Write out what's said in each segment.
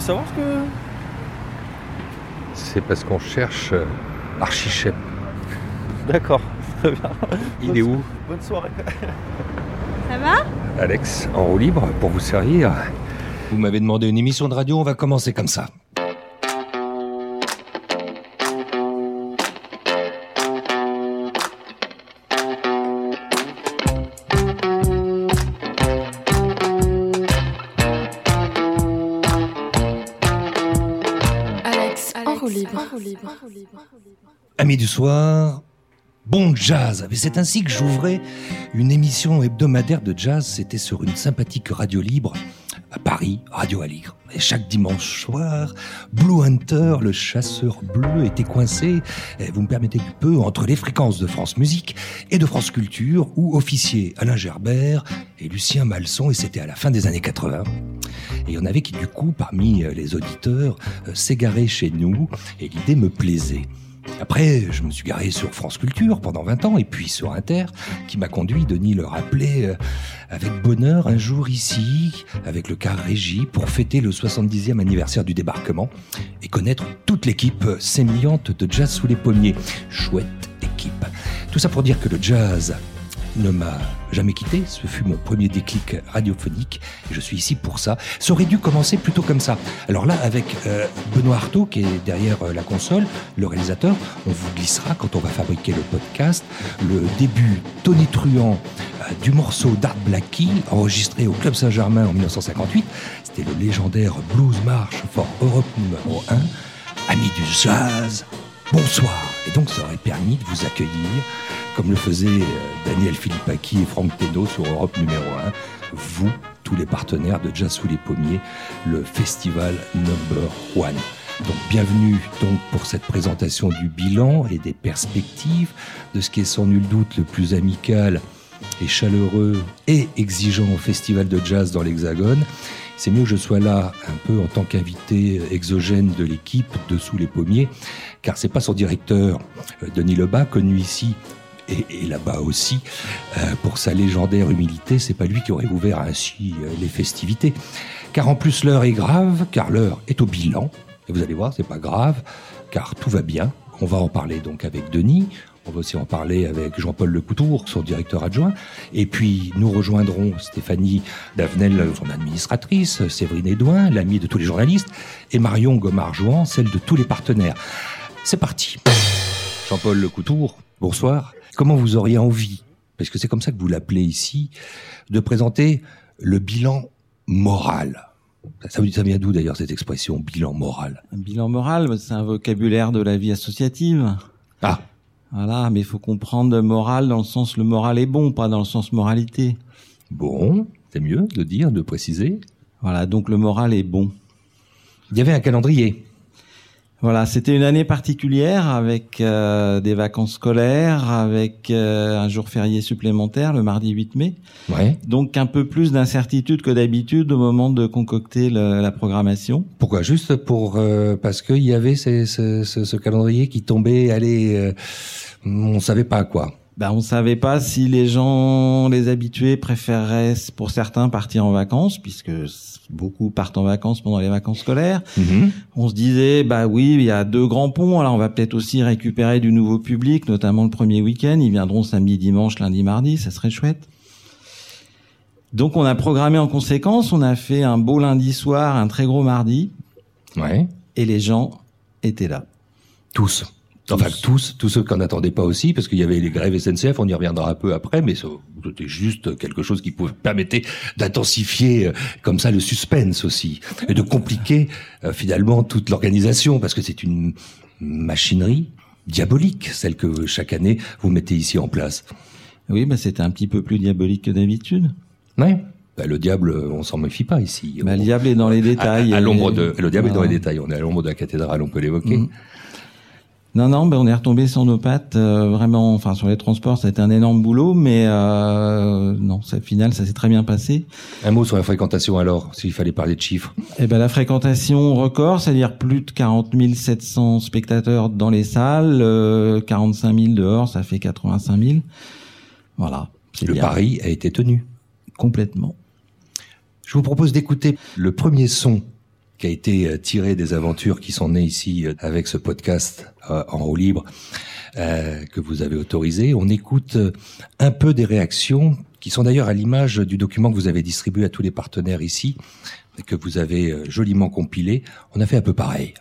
savoir ce que. C'est parce qu'on cherche euh, Archichep. D'accord, très bien. Il est où Bonne soirée. Ça va? Alex, en roue libre pour vous servir. Vous m'avez demandé une émission de radio, on va commencer comme ça. Amis du soir, bon jazz. C'est ainsi que j'ouvrais une émission hebdomadaire de jazz. C'était sur une sympathique radio libre à Paris, Radio Aligre. Et chaque dimanche soir, Blue Hunter, le chasseur bleu, était coincé, eh, vous me permettez du peu, entre les fréquences de France Musique et de France Culture, où officiaient Alain Gerbert et Lucien Malson, et c'était à la fin des années 80. Et il y en avait qui, du coup, parmi euh, les auditeurs, euh, s'égaraient chez nous, et l'idée me plaisait. Après, je me suis garé sur France Culture pendant 20 ans, et puis sur Inter, qui m'a conduit, Denis le rappelait, euh, avec bonheur un jour ici, avec le car Régie, pour fêter le 70e anniversaire du débarquement, et connaître toute l'équipe sémillante de Jazz sous les pommiers. Chouette équipe. Tout ça pour dire que le jazz ne m'a jamais quitté. Ce fut mon premier déclic radiophonique. Et je suis ici pour ça. Ça aurait dû commencer plutôt comme ça. Alors là, avec euh, Benoît Artaud, qui est derrière euh, la console, le réalisateur, on vous glissera, quand on va fabriquer le podcast, le début tonitruant euh, du morceau d'Art Blackie, enregistré au Club Saint-Germain en 1958. C'était le légendaire Blues March for Europe numéro 1. Amis du jazz, bonsoir. Et donc, ça aurait permis de vous accueillir comme le faisaient euh, Daniel Philippaki et Franck Teno sur Europe numéro 1, vous, tous les partenaires de Jazz sous les pommiers, le festival number one. Donc bienvenue donc pour cette présentation du bilan et des perspectives de ce qui est sans nul doute le plus amical et chaleureux et exigeant festival de jazz dans l'Hexagone. C'est mieux que je sois là un peu en tant qu'invité exogène de l'équipe de Sous les Pommiers, car c'est pas son directeur, euh, Denis Lebas, connu ici et, et là-bas aussi, euh, pour sa légendaire humilité, c'est pas lui qui aurait ouvert ainsi euh, les festivités. Car en plus l'heure est grave, car l'heure est au bilan. Et vous allez voir, c'est pas grave, car tout va bien. On va en parler donc avec Denis. On va aussi en parler avec Jean-Paul Lecoutour, son directeur adjoint. Et puis, nous rejoindrons Stéphanie Davenel, son administratrice, Séverine Edouin, l'amie de tous les journalistes, et Marion Gomard-Jouan, celle de tous les partenaires. C'est parti. Jean-Paul Lecoutour, bonsoir. Comment vous auriez envie, parce que c'est comme ça que vous l'appelez ici, de présenter le bilan moral? Ça, ça vient d'où d'ailleurs cette expression, bilan moral? Un bilan moral, c'est un vocabulaire de la vie associative. Ah, Voilà, mais il faut comprendre moral dans le sens le moral est bon, pas dans le sens moralité. bon, c'est mieux de dire, de préciser. Voilà, donc le moral est bon. Il y avait un calendrier. Voilà, c'était une année particulière avec euh, des vacances scolaires, avec euh, un jour férié supplémentaire le mardi 8 mai. Ouais. Donc un peu plus d'incertitude que d'habitude au moment de concocter le- la programmation. Pourquoi Juste pour euh, parce qu'il y avait ces- ce, ce- ce calendrier qui tombait, allez, euh, on savait pas quoi. Ben, on savait pas si les gens, les habitués préféreraient, pour certains, partir en vacances, puisque beaucoup partent en vacances pendant les vacances scolaires. On se disait, bah oui, il y a deux grands ponts, alors on va peut-être aussi récupérer du nouveau public, notamment le premier week-end. Ils viendront samedi, dimanche, lundi, mardi, ça serait chouette. Donc on a programmé en conséquence, on a fait un beau lundi soir, un très gros mardi, Ouais. et les gens étaient là. Tous. Enfin, tous, tous ceux qu'on n'attendait pas aussi, parce qu'il y avait les grèves SNCF, on y reviendra un peu après, mais c'était juste quelque chose qui pouvait permettre d'intensifier euh, comme ça le suspense aussi, et de compliquer euh, finalement toute l'organisation, parce que c'est une machinerie diabolique, celle que chaque année vous mettez ici en place. Oui, bah c'était un petit peu plus diabolique que d'habitude. Ouais. Bah, le diable, on s'en méfie pas ici. On- le diable est dans les détails. à- l'ombre de, le diable est dans les Voilà. détails. On est à l'ombre de la cathédrale, on peut l'évoquer. Mhm. Non, non, ben on est retombé sur nos pattes. euh, vraiment, enfin sur les transports, ça a été un énorme boulot, mais euh, non, ça, final, ça s'est très bien passé. Un mot sur la fréquentation alors, s'il fallait parler de chiffres. Et ben la fréquentation record, c'est-à-dire plus de 40 700 spectateurs dans les salles, euh, 45 000 dehors, ça fait 85 000. Voilà, c'est Le bien. pari a été tenu. complètement. Je vous propose d'écouter le premier son qui a été euh, tiré des aventures qui sont nées ici euh, avec ce podcast euh, en roue libre que vous avez autorisé. On écoute un peu des réactions qui sont d'ailleurs à l'image du document que vous avez distribué à tous les partenaires ici et que vous avez joliment compilé. On a fait un peu pareil.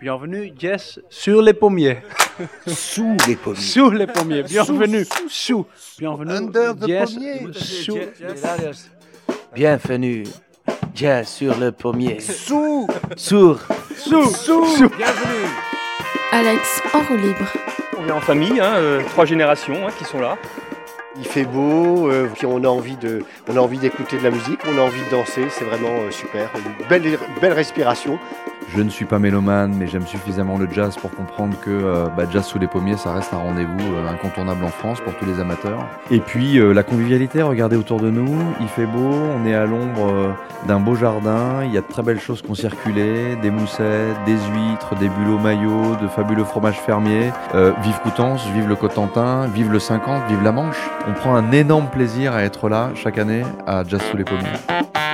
Bienvenue, Jess, sur les pommiers. Sous les pommiers. Sous les pommiers. Bienvenue. Sous. Bienvenue. Under the Jess, Sous. Bienvenue. Jazz sur le pommier. Sous. Sourd. Sous. Sous. Bienvenue. Alex, en roue libre. On est en famille, hein, euh, trois générations hein, qui sont là. Il fait beau, euh, on a envie de, on a envie d'écouter de la musique, on a envie de danser, c'est vraiment euh, super. Une belle, belle respiration. Je ne suis pas mélomane, mais j'aime suffisamment le jazz pour comprendre que euh, bah, Jazz sous les pommiers, ça reste un rendez-vous euh, incontournable en France pour tous les amateurs. Et puis euh, la convivialité, regardez autour de nous, il fait beau, on est à l'ombre d'un beau jardin, il y a de très belles choses qui ont circulé, des moussettes, des huîtres, des bulots maillots, de fabuleux fromages fermiers. vive Coutances, vive le Cotentin, vive le 50, vive la Manche. On prend un énorme plaisir à être là chaque année à Jazz sous les pommiers.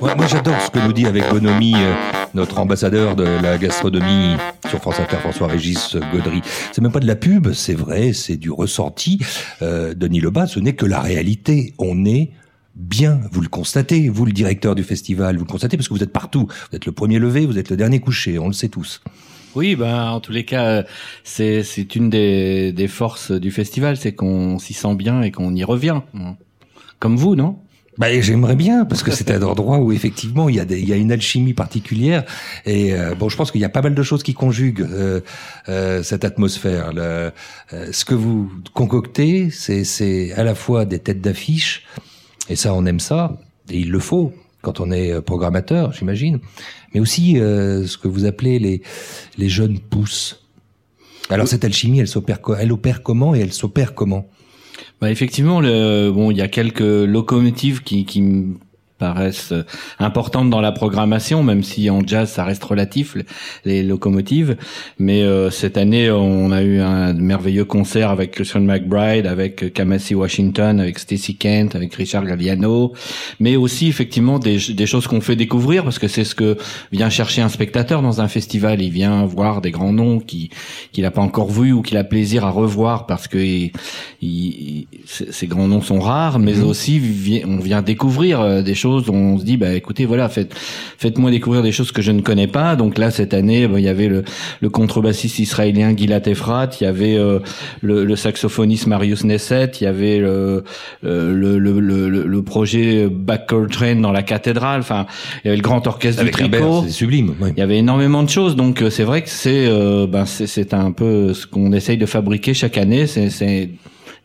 Moi j'adore ce que nous dit avec bonhomie euh, notre ambassadeur de la gastronomie sur France Inter, François Régis Gaudry. C'est même pas de la pub, c'est vrai, c'est du ressenti. Euh, Denis Lebas, ce n'est que la réalité. On est bien, vous le constatez, vous le directeur du festival, vous le constatez parce que vous êtes partout. Vous êtes le premier levé, vous êtes le dernier couché, on le sait tous. Oui, ben en tous les cas, c'est c'est une des, des forces du festival, c'est qu'on s'y sent bien et qu'on y revient. Comme vous, non? Bah, j'aimerais bien parce que c'est un endroit où effectivement il y a des, il y a une alchimie particulière et euh, bon je pense qu'il y a pas mal de choses qui conjuguent euh, euh, cette atmosphère. Le, ce que vous concoctez, c'est c'est à la fois des têtes d'affiche et ça on aime ça et il le faut quand on est programmateur, j'imagine, mais aussi ce que vous appelez les les jeunes pousses. Alors cette alchimie, elle s'opère, elle opère comment et elle s'opère comment? Bah effectivement, le, bon, il y a quelques locomotives qui, qui paraissent importantes dans la programmation, même si en jazz ça reste relatif les locomotives. Mais euh, cette année, on a eu un merveilleux concert avec Christian McBride, avec Kamasi Washington, avec Stacy Kent, avec Richard Galliano, mais aussi effectivement des, des choses qu'on fait découvrir parce que c'est ce que vient chercher un spectateur dans un festival. Il vient voir des grands noms qui qu'il n'a pas encore vu ou qu'il a plaisir à revoir parce que il, ces grands noms sont rares, mais mm-hmm. aussi on vient découvrir euh, des choses on se dit bah écoutez voilà faites faites-moi découvrir des choses que je ne connais pas. Donc là cette année bah, il y avait le, le contrebassiste israélien Gilad Efrat, il y avait euh, le, saxophoniste Marius Nesset, il y avait le euh, le, le, le, projet Backer Train dans la cathédrale. Enfin il y avait le grand orchestre du tricot. C'est sublime. Il y avait énormément de choses. Donc euh, c'est vrai que c'est ben c'est un peu ce qu'on essaye de fabriquer chaque année. C'est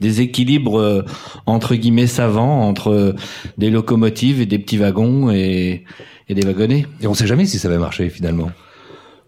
des équilibres euh, entre guillemets savants entre euh, des locomotives et des petits wagons et, et des wagonnets. Et on sait jamais si ça va marcher finalement.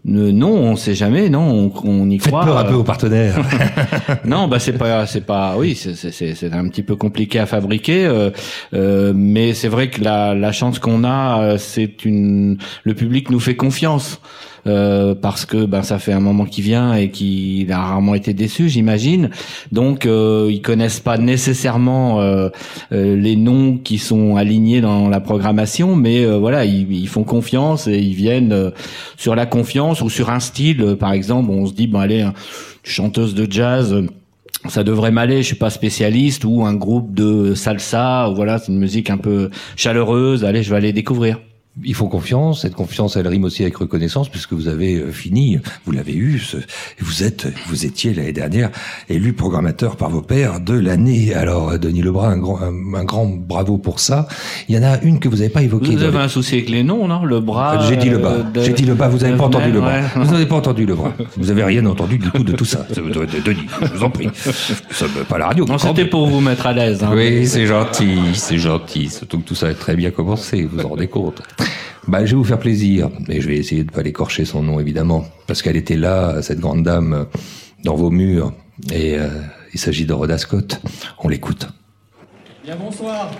non, on sait jamais. Non, on, on y Faites croit. peur un peu aux partenaires. non, bah c'est pas, c'est pas. Oui, c'est un petit peu compliqué à fabriquer, euh, euh, mais c'est vrai que la, la chance qu'on a, c'est une. Le public nous fait confiance. Euh, parce que ben ça fait un moment qu'il vient et qu'il a rarement été déçu, j'imagine. Donc euh, ils connaissent pas nécessairement euh, euh, les noms qui sont alignés dans la programmation, mais voilà, ils, ils, font confiance et ils viennent sur la confiance ou sur un style. Par exemple, on se dit bon allez, chanteuse de jazz ça devrait m'aller, je suis pas spécialiste ou un groupe de salsa, voilà, c'est une musique un peu chaleureuse, allez, je vais aller découvrir il faut confiance. Cette confiance, elle rime aussi avec reconnaissance, puisque vous avez euh, fini, vous l'avez eu. Vous êtes, vous étiez l'année dernière élu programmateur par vos pairs de l'année. Alors, euh, Denis Lebrun, un grand, un, grand bravo pour ça. Il y en a une que vous n'avez pas évoquée. Vous avez un souci avec les noms, non? Le bras. J'ai dit le bas. Euh, J'ai dit le bas. Vous n'avez pas entendu le bras. Vous n'avez pas entendu le bras. Vous avez rien entendu du tout de tout ça. Denis, je vous en prie. pas la radio. Non, c'était pour vous mettre à l'aise. Hein. Oui, c'est gentil, c'est gentil. Surtout que tout ça a très bien commencé. Vous vous en rendez compte. Bah, je vais vous faire plaisir, mais je vais essayer de pas l'écorcher son nom évidemment, parce qu'elle était là, cette grande dame, dans vos murs, et euh, il s'agit de Rhoda Scott. On l'écoute. Bien bonsoir.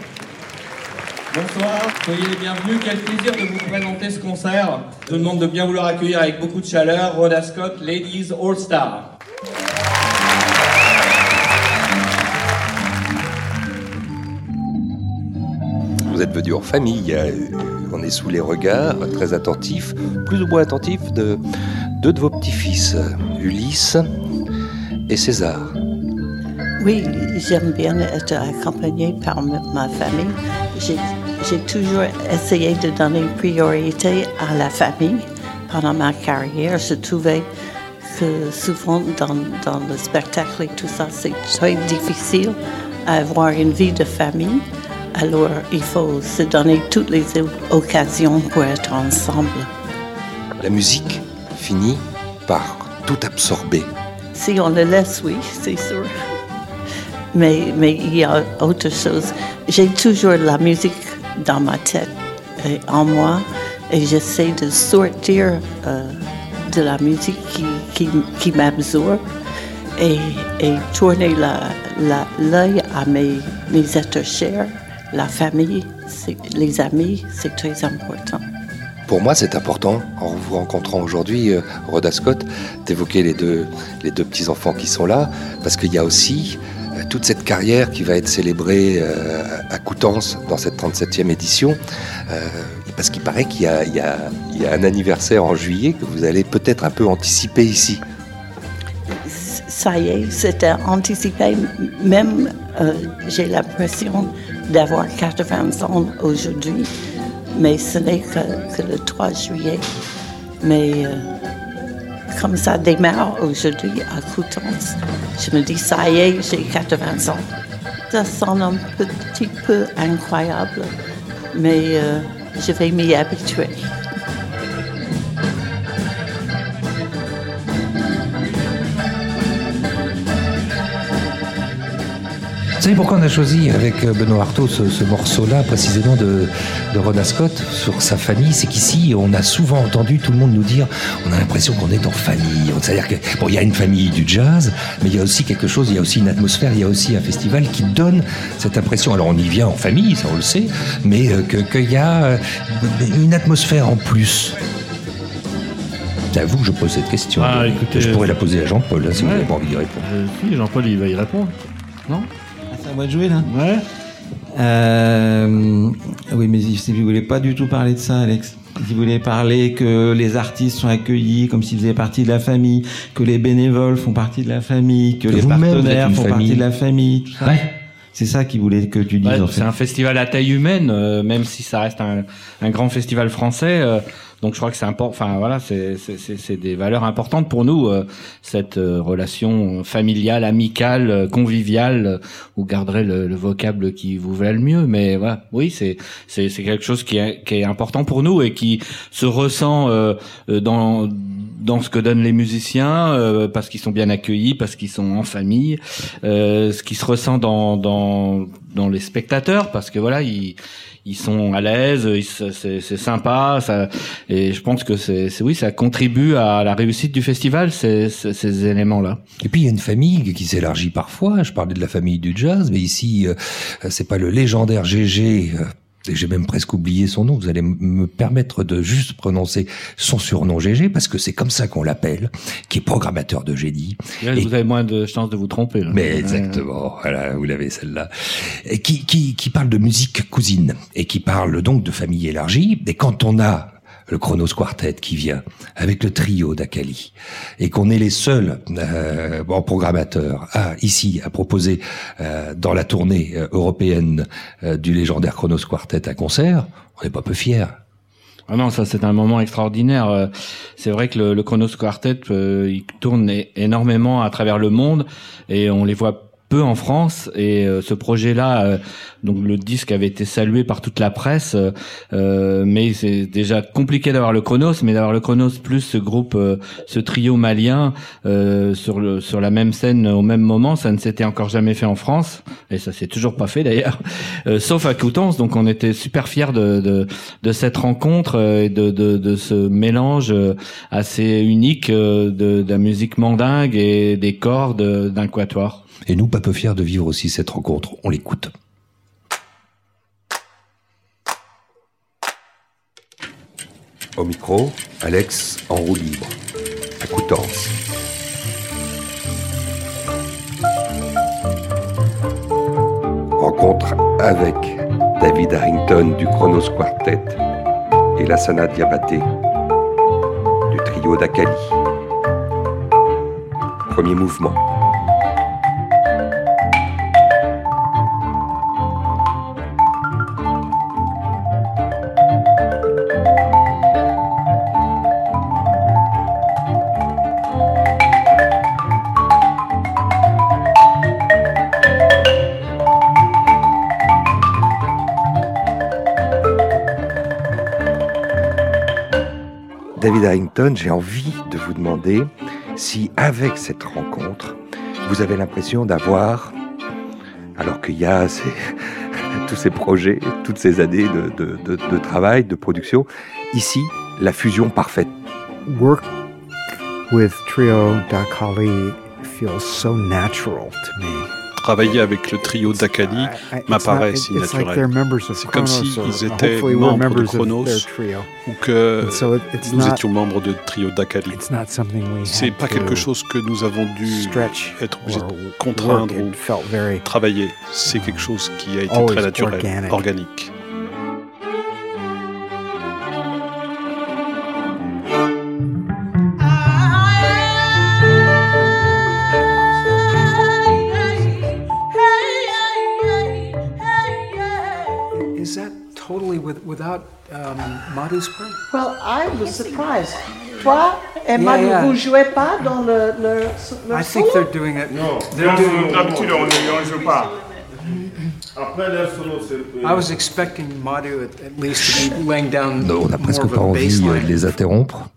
Bonsoir, soyez les bienvenus. Quel plaisir de vous présenter ce concert. Je vous demande de bien vouloir accueillir avec beaucoup de chaleur Rhoda Scott, Ladies All Star. êtes venu en famille. On est sous les regards très attentifs, plus ou moins attentifs, de deux de vos petits-fils, Ulysse et César. Oui, j'aime bien être accompagné par ma famille. J'ai toujours essayé de donner priorité à la famille pendant ma carrière. Je trouvais que souvent dans, dans le spectacle et tout ça, c'est très difficile avoir une vie de famille. Alors, il faut se donner toutes les occasions pour être ensemble. La musique finit par tout absorber. Si on le laisse, oui, c'est sûr. Mais, mais il y a autre chose. J'ai toujours la musique dans ma tête et en moi et j'essaie de sortir euh, de la musique qui, qui, qui m'absorbe et, et, tourner l'œil à mes, mes êtres chers, la famille, les amis, c'est très important. Pour moi, c'est important, en vous rencontrant aujourd'hui, euh, Rhoda Scott, d'évoquer les deux, les deux petits-enfants qui sont là, parce qu'il y a aussi euh, toute cette carrière qui va être célébrée euh, à Coutances dans cette 37e édition, parce qu'il paraît qu'il y, y, a un anniversaire en juillet que vous allez peut-être un peu anticiper ici. Ça y est, c'était anticipé. Même, j'ai l'impression d'avoir 80 ans aujourd'hui mais ce n'est que, le 3 juillet. Mais euh, comme ça démarre aujourd'hui à Coutances, je me dis, ça y est, j'ai 80 ans. Ça sonne un petit peu incroyable, mais euh, je vais m'y habituer. Vous savez pourquoi on a choisi avec euh, Benoît Artaud ce, morceau-là, précisément de, de Rhoda Scott, sur sa famille? C'est qu'ici, on a souvent entendu tout le monde nous dire on a l'impression qu'on est en famille. C'est-à-dire qu'il bon, y a une famille du jazz, mais il y a aussi quelque chose, il y a aussi une atmosphère, il y a aussi un festival qui donne cette impression. Alors on y vient en famille, ça on le sait, mais euh, qu'il y a euh, une atmosphère en plus. C'est à vous que je pose cette question. Ah, écoutez, je pourrais la poser à Jean-Paul, hein, si vous n'avez pas envie d'y répondre. si, Jean-Paul, il va y répondre. Non? Moi de jouer là Ouais. Euh, oui, mais si vous voulez pas du tout parler de ça, Alex. Si vous voulez parler que les artistes sont accueillis comme s'ils faisaient partie de la famille, que les bénévoles font partie de la famille, que, les partenaires font partie de la famille, tout ça. Ouais. C'est ça qu'il voulait que tu dises. Ouais, c'est un festival à taille humaine, euh, même si ça reste un, un grand festival français. Euh, donc je crois que c'est important. Enfin voilà, c'est des valeurs importantes pour nous euh, cette euh, relation familiale, amicale, euh, conviviale. Vous garderez le, le, vocable qui vous va le mieux, mais voilà, oui, c'est c'est quelque chose qui est qui est important pour nous et qui se ressent dans dans ce que donnent les musiciens parce qu'ils sont bien accueillis, parce qu'ils sont en famille, ce qui se ressent dans dans dans les spectateurs parce que voilà ils ils sont à l'aise, c'est sympa, ça, et je pense que c'est oui, ça contribue à la réussite du festival ces, éléments-là. Et puis il y a une famille qui s'élargit parfois. Je parlais de la famille du jazz, mais ici euh, c'est pas le légendaire GG j'ai même presque oublié son nom, vous allez me permettre de juste prononcer son surnom GG, parce que c'est comme ça qu'on l'appelle, qui est programmateur de génie. vous avez moins de chances de vous tromper. Mais exactement, voilà, vous l'avez celle-là. Et qui, qui, qui parle de musique cousine, et qui parle donc de famille élargie. Et quand on a le Chronos Quartet qui vient avec le trio d'Akali et qu'on est les seuls euh, programmateurs à ici à proposer euh, dans la tournée euh, européenne euh, du légendaire Chronos Quartet à concert, on n'est pas peu fiers. Ah non, ça c'est un moment extraordinaire. C'est vrai que le, le Chronos Quartet, il tourne énormément à travers le monde et on les voit en France et euh, ce projet-là, euh, donc le disque avait été salué par toute la presse, euh, mais c'est déjà compliqué d'avoir le Chronos, mais d'avoir le Chronos plus ce groupe, ce trio malien sur le sur la même scène au même moment, ça ne s'était encore jamais fait en France et ça s'est toujours pas fait d'ailleurs, sauf à Coutances. Donc on était super fiers de de, de cette rencontre et de, de, de ce mélange assez unique de, de la musique mandingue et des cordes d'un quatuor. Et nous, pas peu fiers de vivre aussi cette rencontre. On l'écoute. Au micro, Alex en roue libre, à Coutances. Rencontre avec David Harrington du Chronos Quartet et la Sana Diabaté du trio d'Akali. Premier mouvement. J'ai envie de vous demander si avec cette rencontre, vous avez l'impression d'avoir, alors qu'il y a tous ces projets, toutes ces années de travail, de production, ici, la fusion parfaite. Work with Trio Dakali feels so natural to me. Travailler avec le trio d'Akali m'apparaît si naturel. C'est comme Chronos, si or- ils or étaient membres de Chronos ou que nous étions membres de trio d'Akali. C'est pas quelque chose que nous avons dû être obligés or de contraindre ou travailler. C'est quelque chose qui a été très naturel, organique. Part? Well, I was surprised. Toi et Yeah, Manu, yeah. vous jouez pas dans le, le, le I think they're doing it. Non, they're doing d'habitude, on ne joue pas. Après solo, c'est. I was expecting Madhu at, at least to be laying down Non, on n'a presque pas envie euh, de les interrompre.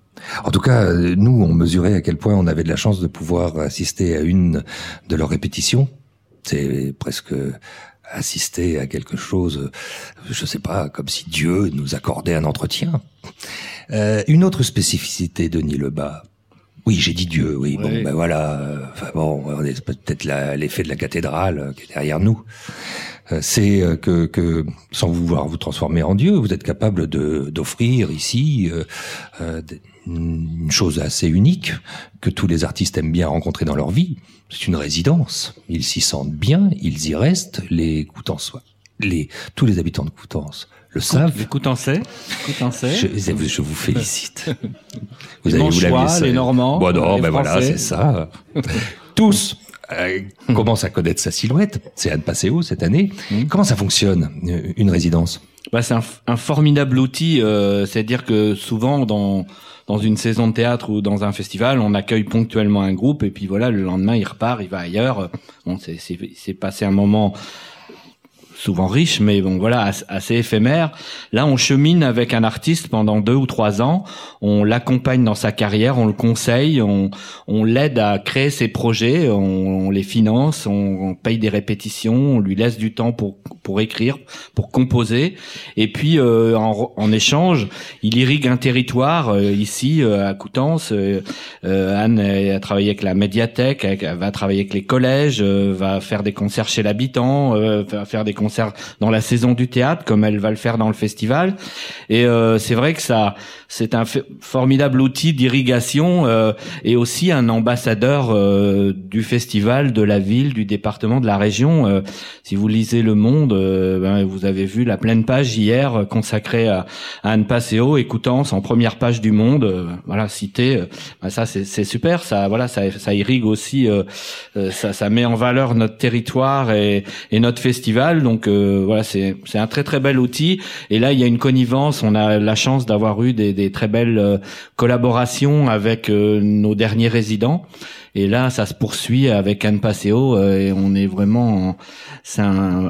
En tout cas, euh, nous, on mesurait à quel point on avait de la chance de pouvoir assister à une de leurs répétitions. C'est presque assister à quelque chose, je sais pas, comme si Dieu nous accordait un entretien. Euh, une autre spécificité de Denis Lebas. Oui, j'ai dit Dieu, oui, bon, ben voilà. euh, Enfin bon, on est peut-être l'effet de la cathédrale euh, qui est derrière nous. Euh, c'est euh, que, que, sans vouloir vous transformer en Dieu, vous êtes capable de d'offrir ici euh, euh, une chose assez unique que tous les artistes aiment bien rencontrer dans leur vie. C'est une résidence. Ils s'y sentent bien, ils y restent. Les Coutances, les tous les habitants de Coutances le savent. Les Coutançais, Coutançais? Je, je vous félicite. Vous Les allez vous ça. les Normands, Bon non, les ben voilà, c'est ça. Tous euh, commencent à connaître sa silhouette. C'est Anne Passeo cette année. Comment ça fonctionne euh, une résidence? Bah, c'est un, formidable outil. euh, C'est-à-dire que souvent dans dans une saison de théâtre ou dans un festival, on accueille ponctuellement un groupe et puis voilà, le lendemain il repart, il va ailleurs. Bon, c'est c'est c'est passé un moment souvent riche, mais bon voilà, as- assez éphémère. Là, on chemine avec un artiste pendant deux ou trois ans. On l'accompagne dans sa carrière, on le conseille, on, on l'aide à créer ses projets, on, on les finance, on, on paye des répétitions, on lui laisse du temps pour pour écrire, pour composer. Et puis euh, en, en échange, il irrigue un territoire euh, ici euh, à Coutances. Euh, euh, Anne a travaillé avec la médiathèque, elle va travailler avec les collèges, euh, va faire des concerts chez l'habitant, va faire des concerts dans la saison du théâtre, comme elle va le faire dans le festival. Et c'est vrai que ça, c'est un formidable outil d'irrigation et aussi un ambassadeur du festival, de la ville, du département, de la région. Si vous lisez Le Monde, euh, ben, vous avez vu la pleine page hier consacrée à, Anne Passeo et Coutances en première page du Monde. euh, voilà, cité. euh, ben, ça, c'est super. Ça, voilà, ça, irrigue aussi. euh, ça, ça met en valeur notre territoire et, et notre festival. Donc voilà, c'est c'est un très très bel outil. Et là, il y a une connivence. On a la chance d'avoir eu des, des très belles collaborations avec nos derniers résidents. Et là, ça se poursuit avec Anne Passeo euh, et on est vraiment, en- c'est un,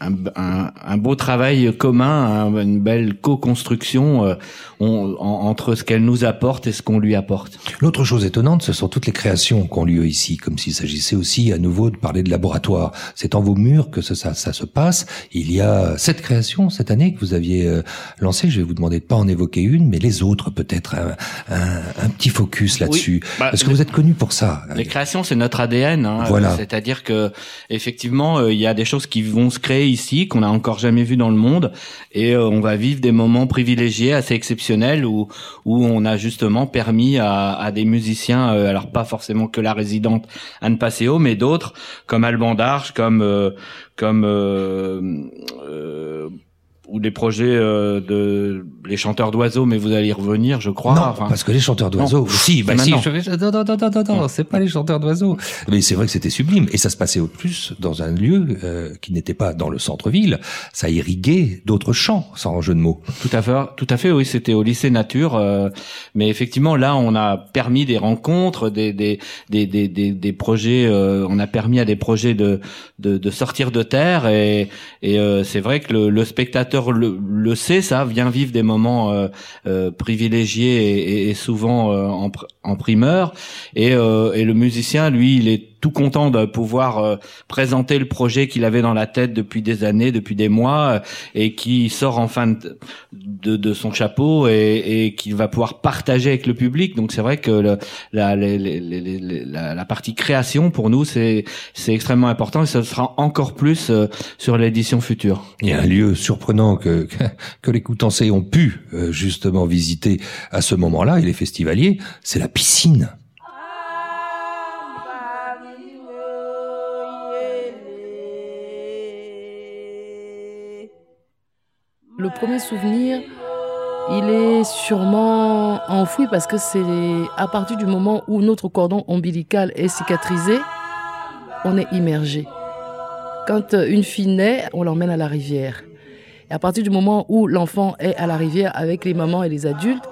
un, un- un beau travail commun, un- une belle co-construction euh, on- en- entre ce qu'elle nous apporte et ce qu'on lui apporte. L'autre chose étonnante, ce sont toutes les créations qui ont lieu ici, comme s'il s'agissait aussi à nouveau de parler de laboratoire. C'est en vos murs que ça, ça, ça se passe. Il y a sept créations cette année que vous aviez euh, lancées. Je vais vous demander de pas en évoquer une, mais les autres, peut-être un, un, un petit focus là-dessus. Oui, bah, Parce que les- vous êtes connu pour ça. Les créations, c'est notre ADN. Hein. Voilà. C'est-à-dire que effectivement, euh, il y a des choses qui vont se créer ici, qu'on n'a encore jamais vu dans le monde, et euh, on va vivre des moments privilégiés, assez exceptionnels, où où on a justement permis à, à des musiciens, euh, alors pas forcément que la résidente Anne Passeo, mais d'autres comme Alban Darche, comme euh, comme euh, euh, ou des projets euh, de les chanteurs d'oiseaux, mais vous allez y revenir, je crois. Non, Enfin, parce que les chanteurs d'oiseaux, si, bah si, je- non, non, non, non, non, non, c'est pas les chanteurs d'oiseaux. Mais c'est vrai que c'était sublime. Et ça se passait au plus dans un lieu euh, qui n'était pas dans le centre-ville. Ça irriguait d'autres champs, sans jeu de mots. Tout à fait, tout à fait. Oui, c'était au lycée Nature, euh, mais effectivement là, on a permis des rencontres, des des des des des, des projets. euh, on a permis à des projets de de, de sortir de terre et et euh, c'est vrai que le, le spectateur le, le sait, ça vient vivre des moments euh, euh, privilégiés et, et- souvent euh, en, en primeur et euh, et le musicien, lui, il est tout content de pouvoir euh, présenter le projet qu'il avait dans la tête depuis des années, depuis des mois, euh, et qui sort enfin de, de, de son chapeau et, et qu'il va pouvoir partager avec le public. Donc c'est vrai que le, la, les- les- la, la partie création pour nous c'est c'est extrêmement important et ça sera encore plus euh, sur l'édition future. Il y a un lieu surprenant que, que les Coutancés ont pu euh, justement visiter à ce moment-là, et les festivaliers, c'est la Le premier souvenir, il est sûrement enfoui parce que c'est à partir du moment où notre cordon ombilical est cicatrisé, on est immergé. Quand une fille naît, on l'emmène à la rivière. Et à partir du moment où l'enfant est à la rivière avec les mamans et les adultes,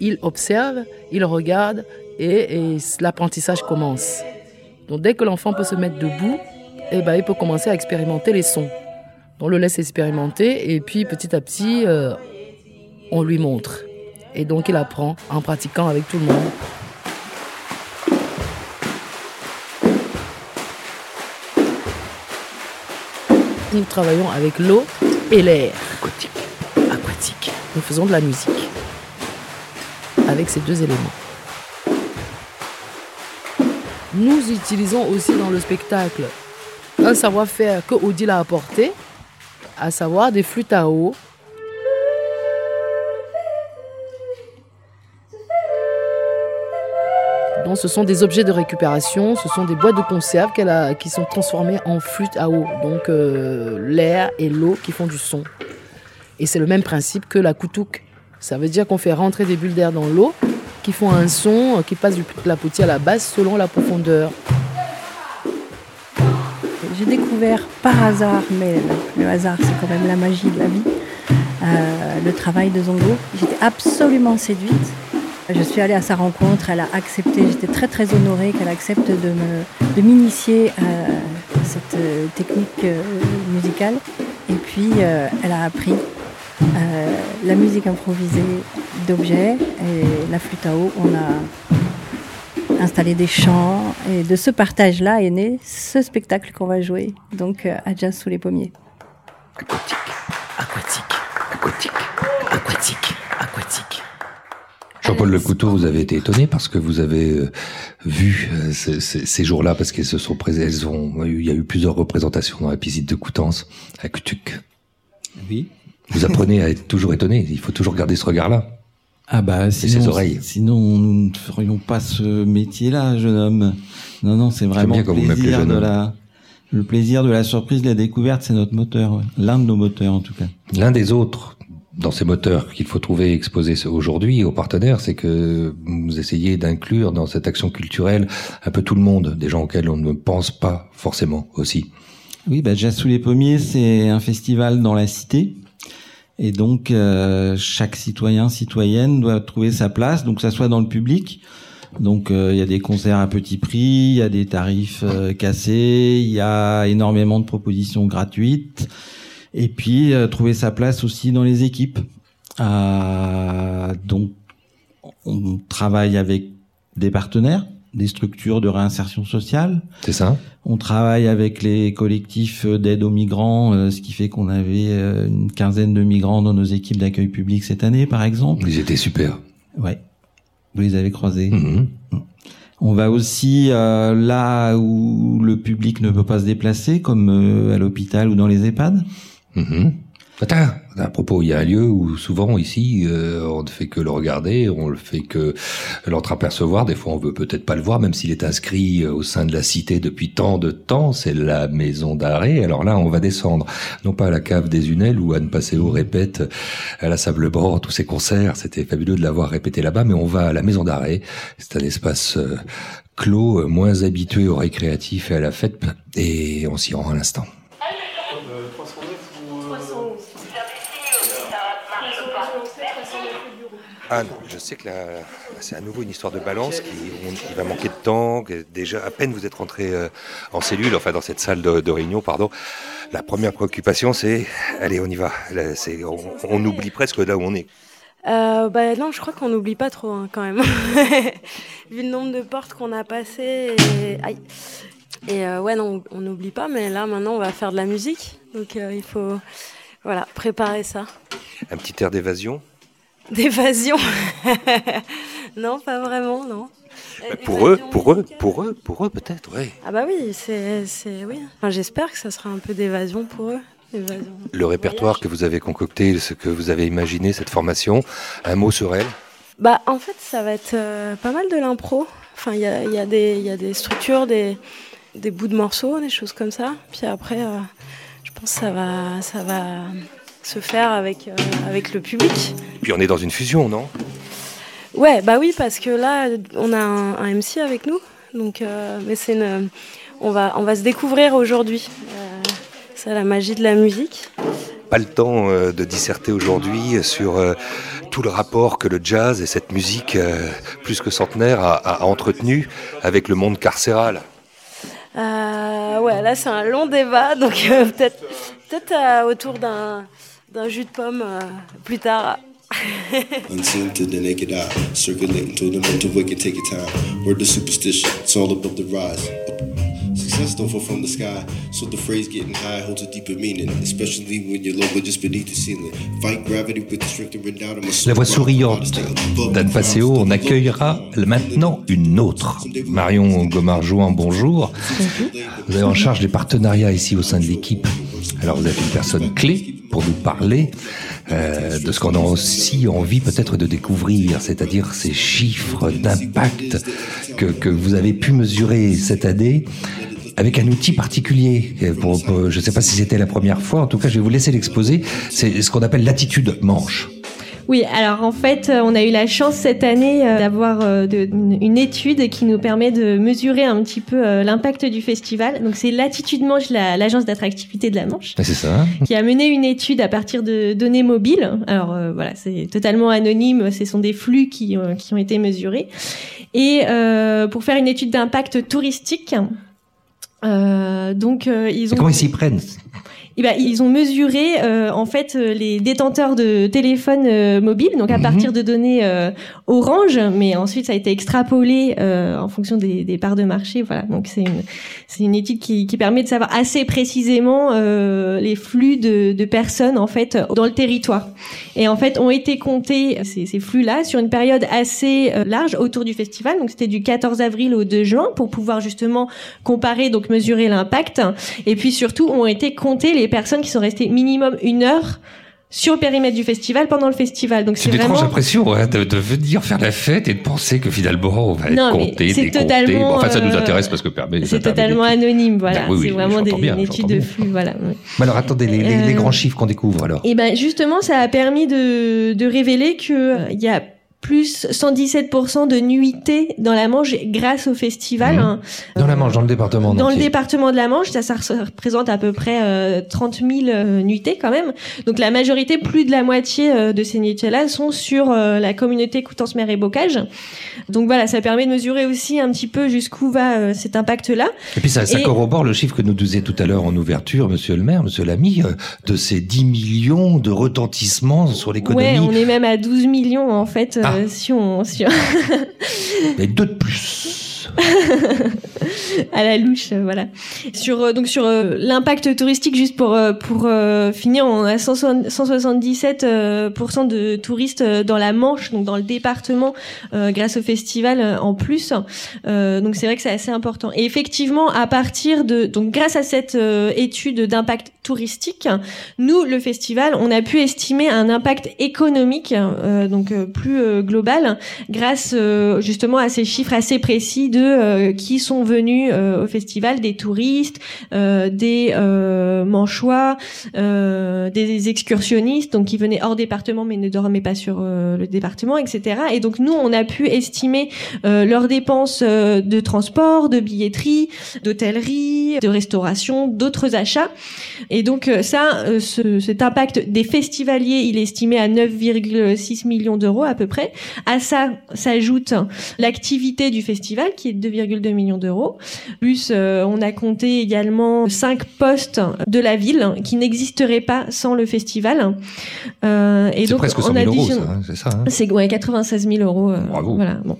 il observe, il regarde et, et l'apprentissage commence. Donc dès que l'enfant peut se mettre debout, eh ben, il peut commencer à expérimenter les sons. On le laisse expérimenter et puis petit à petit, euh, on lui montre. Et donc il apprend en pratiquant avec tout le monde. Nous travaillons avec l'eau et l'air. Aquatique. Aquatique. Nous faisons de la musique avec ces deux éléments. Nous utilisons aussi dans le spectacle un savoir-faire que Odile a apporté, à savoir des flûtes à eau. Ce sont des objets de récupération, ce sont des boîtes de conserve qui sont transformées en flûtes à eau. Donc euh, l'air et l'eau qui font du son. Et c'est le même principe que la koutouk. Ça veut dire qu'on fait rentrer des bulles d'air dans l'eau qui font un son euh, qui passe du clapotis à la base selon la profondeur. J'ai découvert par hasard, mais le, hasard c'est quand même la magie de la vie, euh, le travail de Zongo. J'étais absolument séduite. Je suis allée à sa rencontre, elle a accepté, j'étais très très honorée qu'elle accepte de m'initier à cette euh, technique euh, musicale. Et puis elle a appris euh, la musique improvisée d'objets et la flûte à eau. On a installé des chants et de ce partage-là est né ce spectacle qu'on va jouer, donc euh, à Jazz sous les pommiers. Aquatique, aquatique, aquatique, aquatique. Jean-Paul Le Couteau, vous avez été étonné parce que vous avez euh, vu euh, ce- ce- ces jours-là, parce qu'elles se sont ont, il y a eu plusieurs représentations dans la piscine de Coutances, à Kutuk. Oui. Vous apprenez à être toujours étonné. Il faut toujours garder ce regard-là. Ah bah sinon, ses oreilles. sinon nous ne ferions pas ce métier-là, jeune homme. Non, non, c'est vraiment bien le plaisir jeune de homme. la, le plaisir de la surprise, de la découverte, c'est notre moteur, ouais. l'un de nos moteurs en tout cas. L'un des autres dans ces moteurs qu'il faut trouver exposés aujourd'hui aux partenaires, c'est que vous essayez d'inclure dans cette action culturelle un peu tout le monde, des gens auxquels on ne pense pas forcément aussi. Oui, bah, Jazz sous les pommiers, c'est un festival dans la cité. Et donc, euh, chaque citoyen, citoyenne doit trouver sa place, donc que ça soit dans le public. Donc, euh, il y a des concerts à petit prix, il y a des tarifs euh, cassés, il y a énormément de propositions gratuites. Et puis, trouver sa place aussi dans les équipes. Donc, on travaille avec des partenaires, des structures de réinsertion sociale. C'est ça. On travaille avec les collectifs d'aide aux migrants, euh, ce qui fait qu'on avait euh, une quinzaine de migrants dans nos équipes d'accueil public cette année, par exemple. Ils étaient super. Ouais. Vous les avez croisés. Mhm. On va aussi euh, là où le public ne peut pas se déplacer, comme euh, à l'hôpital ou dans les EHPAD. Mhm. Attends, à propos, il y a un lieu où souvent ici, euh, on ne fait que le regarder, on le fait que l'entreapercevoir. Des fois, on veut peut-être pas le voir, même s'il est inscrit euh, au sein de la cité depuis tant de temps. C'est la maison d'arrêt. Alors là, on va descendre, non pas à la cave des Unelles où Anne Passeo répète à la Sable Bord tous ses concerts. C'était fabuleux de l'avoir répété là-bas, mais on va à la maison d'arrêt. C'est un espace euh, clos, euh, moins habitué au récréatif et à la fête, et on s'y rend à l'instant. Anne, je sais que c'est à nouveau une histoire de balance qui, va manquer de temps. déjà, à peine vous êtes rentré euh, en cellule, enfin dans cette salle de, réunion, pardon. La première préoccupation, c'est, allez, on y va. On, oublie presque là où on est. Euh, bah non, je crois qu'on n'oublie pas trop hein, quand même. Vu le nombre de portes qu'on a passées. Aïe. Et euh, ouais, non, on n'oublie pas, mais là maintenant on va faire de la musique. Donc euh, il faut voilà, préparer ça. Un petit air d'évasion? D'évasion Non, pas vraiment, non. Bah, pour eux, pour eux, pour eux, pour eux peut-être, oui. Ah bah oui, c'est. c'est- oui. Enfin, J'espère que ça sera un peu d'évasion pour eux. D'évasion. Le répertoire que vous avez concocté, ce que vous avez imaginé, cette formation, un mot sur elle? Bah, en fait, ça va être euh, pas mal de l'impro. Enfin, il y a, y, a y a des structures, des, des bouts de morceaux, des choses comme ça. Puis après, euh, je pense que ça va, ça va se faire avec, euh, avec le public. Puis on est dans une fusion, non? Ouais, bah oui, parce que là, on a un, un MC avec nous. Donc, euh, mais c'est on va, on va se découvrir aujourd'hui. C'est la magie de la musique. Pas le temps de disserter aujourd'hui sur tout le rapport que le jazz et cette musique plus que centenaire a, a entretenu avec le monde carcéral. Euh, ouais, là, c'est un long débat, donc euh, peut-être, peut-être euh, autour d'un, jus de pomme euh, plus tard. Unseen to the naked eye, circulating to the mental wicked, take your time. Word to superstition, it's all above the rise. Success don't fall from the sky, so the phrase getting high holds a deeper meaning, especially when you're low but just beneath the ceiling. Fight gravity with the strength to bring down my La voix souriante d'Anne Passeo, on accueillera maintenant une autre. Marion Gomard-Jouan, bonjour. Vous avez en charge des partenariats ici au sein de l'équipe. Alors vous êtes une personne clé pour nous parler euh, de ce qu'on a aussi envie peut-être de découvrir, c'est-à-dire ces chiffres d'impact que, que vous avez pu mesurer cette année avec un outil particulier. Euh, Pour, pour- je ne sais pas si c'était la première fois, en tout cas je vais vous laisser l'exposer. C'est ce qu'on appelle l'attitude manche. Oui, alors en fait, euh, on a eu la chance cette année euh, d'avoir euh, une, étude qui nous permet de mesurer un petit peu euh, l'impact du festival. Donc c'est l'Attitude Manche, la- l'agence d'attractivité de la Manche, Ah, C'est ça. qui a mené une étude à partir de données mobiles. Alors euh, voilà, c'est totalement anonyme, ce sont des flux qui, euh, qui ont été mesurés. Et euh, pour faire une étude d'impact touristique, euh, donc euh, ils ont... Comment ils s'y prennent? Eh ben, ils ont mesuré euh, en fait euh, les détenteurs de téléphones euh, mobiles, donc à partir de données euh, Orange, mais ensuite ça a été extrapolé euh, en fonction des, des parts de marché. Voilà, donc c'est une c'est une étude qui, qui permet de savoir assez précisément euh, les flux de, de personnes en fait dans le territoire. Et en fait ont été comptés ces, ces flux-là sur une période assez large autour du festival. Donc c'était du 14 avril au 2 juin pour pouvoir justement comparer donc mesurer l'impact. Et puis surtout ont été comptées les personnes qui sont restées minimum une heure sur le périmètre du festival pendant le festival. Donc C'est c'est une étrange vraiment impression hein, de, de venir faire la fête et de penser que finalement on va être Non, mais compté, c'est décompté. totalement, Bon, enfin, ça nous euh, intéresse parce que permet. c'est totalement anonyme. Voilà, Ben oui, oui, c'est vraiment des, bien, une étude de bien. flux. Voilà. Mais alors attendez, les, les- les Euh, grands chiffres qu'on découvre alors. Et ben justement, ça a permis de, de révéler que euh, il y a plus 117% de nuitées dans la Manche grâce au festival. Mhm. hein. Dans la Manche, dans le département. Dans le département de la Manche, ça, ça re- représente à peu près euh, 30 000 euh, nuitées quand même. Donc la majorité, plus de la moitié euh, de ces nuitées-là sont sur euh, la communauté Coutances-Mer et Bocage. Donc voilà, ça permet de mesurer aussi un petit peu jusqu'où va euh, cet impact-là. Et puis ça, ça Et- corrobore le chiffre que nous disait tout à l'heure en ouverture, Monsieur le maire, Monsieur l'ami, euh, de ces 10 millions de retentissements sur l'économie. Ouais, on est même à 12 millions en fait, euh, Ah. si on... Si on... Mais deux de plus. à la louche, voilà. Sur euh, donc sur euh, l'impact touristique, juste pour euh, pour finir, on a 160 177 euh, pourcent de touristes dans la Manche, donc dans le département, grâce au festival en plus. Donc c'est vrai que c'est assez important. Et effectivement, à partir de donc grâce à cette étude d'impact touristique, nous le festival, on a pu estimer un impact économique donc plus global grâce justement à ces chiffres assez précis de euh, qui sont venus euh, au festival, des touristes, euh, des euh, manchois, euh, des excursionnistes, donc qui venaient hors département mais ne dormaient pas sur le département, etc. Et donc nous, on a pu estimer leurs dépenses de transport, de billetterie, d'hôtellerie, de restauration, d'autres achats. Et donc ça, ce- cet impact des festivaliers, il est estimé à 9,6 millions d'euros à peu près. À ça s'ajoute l'activité du festival qui est de 2,2 millions d'euros. Plus euh, on a compté également cinq postes de la ville qui n'existeraient pas sans le festival. Euh, et C'est donc presque 100 on 000 euros, additionne- hein, c'est ça. hein. c'est ouais, 96 000 euros. euh, Voilà. Bon.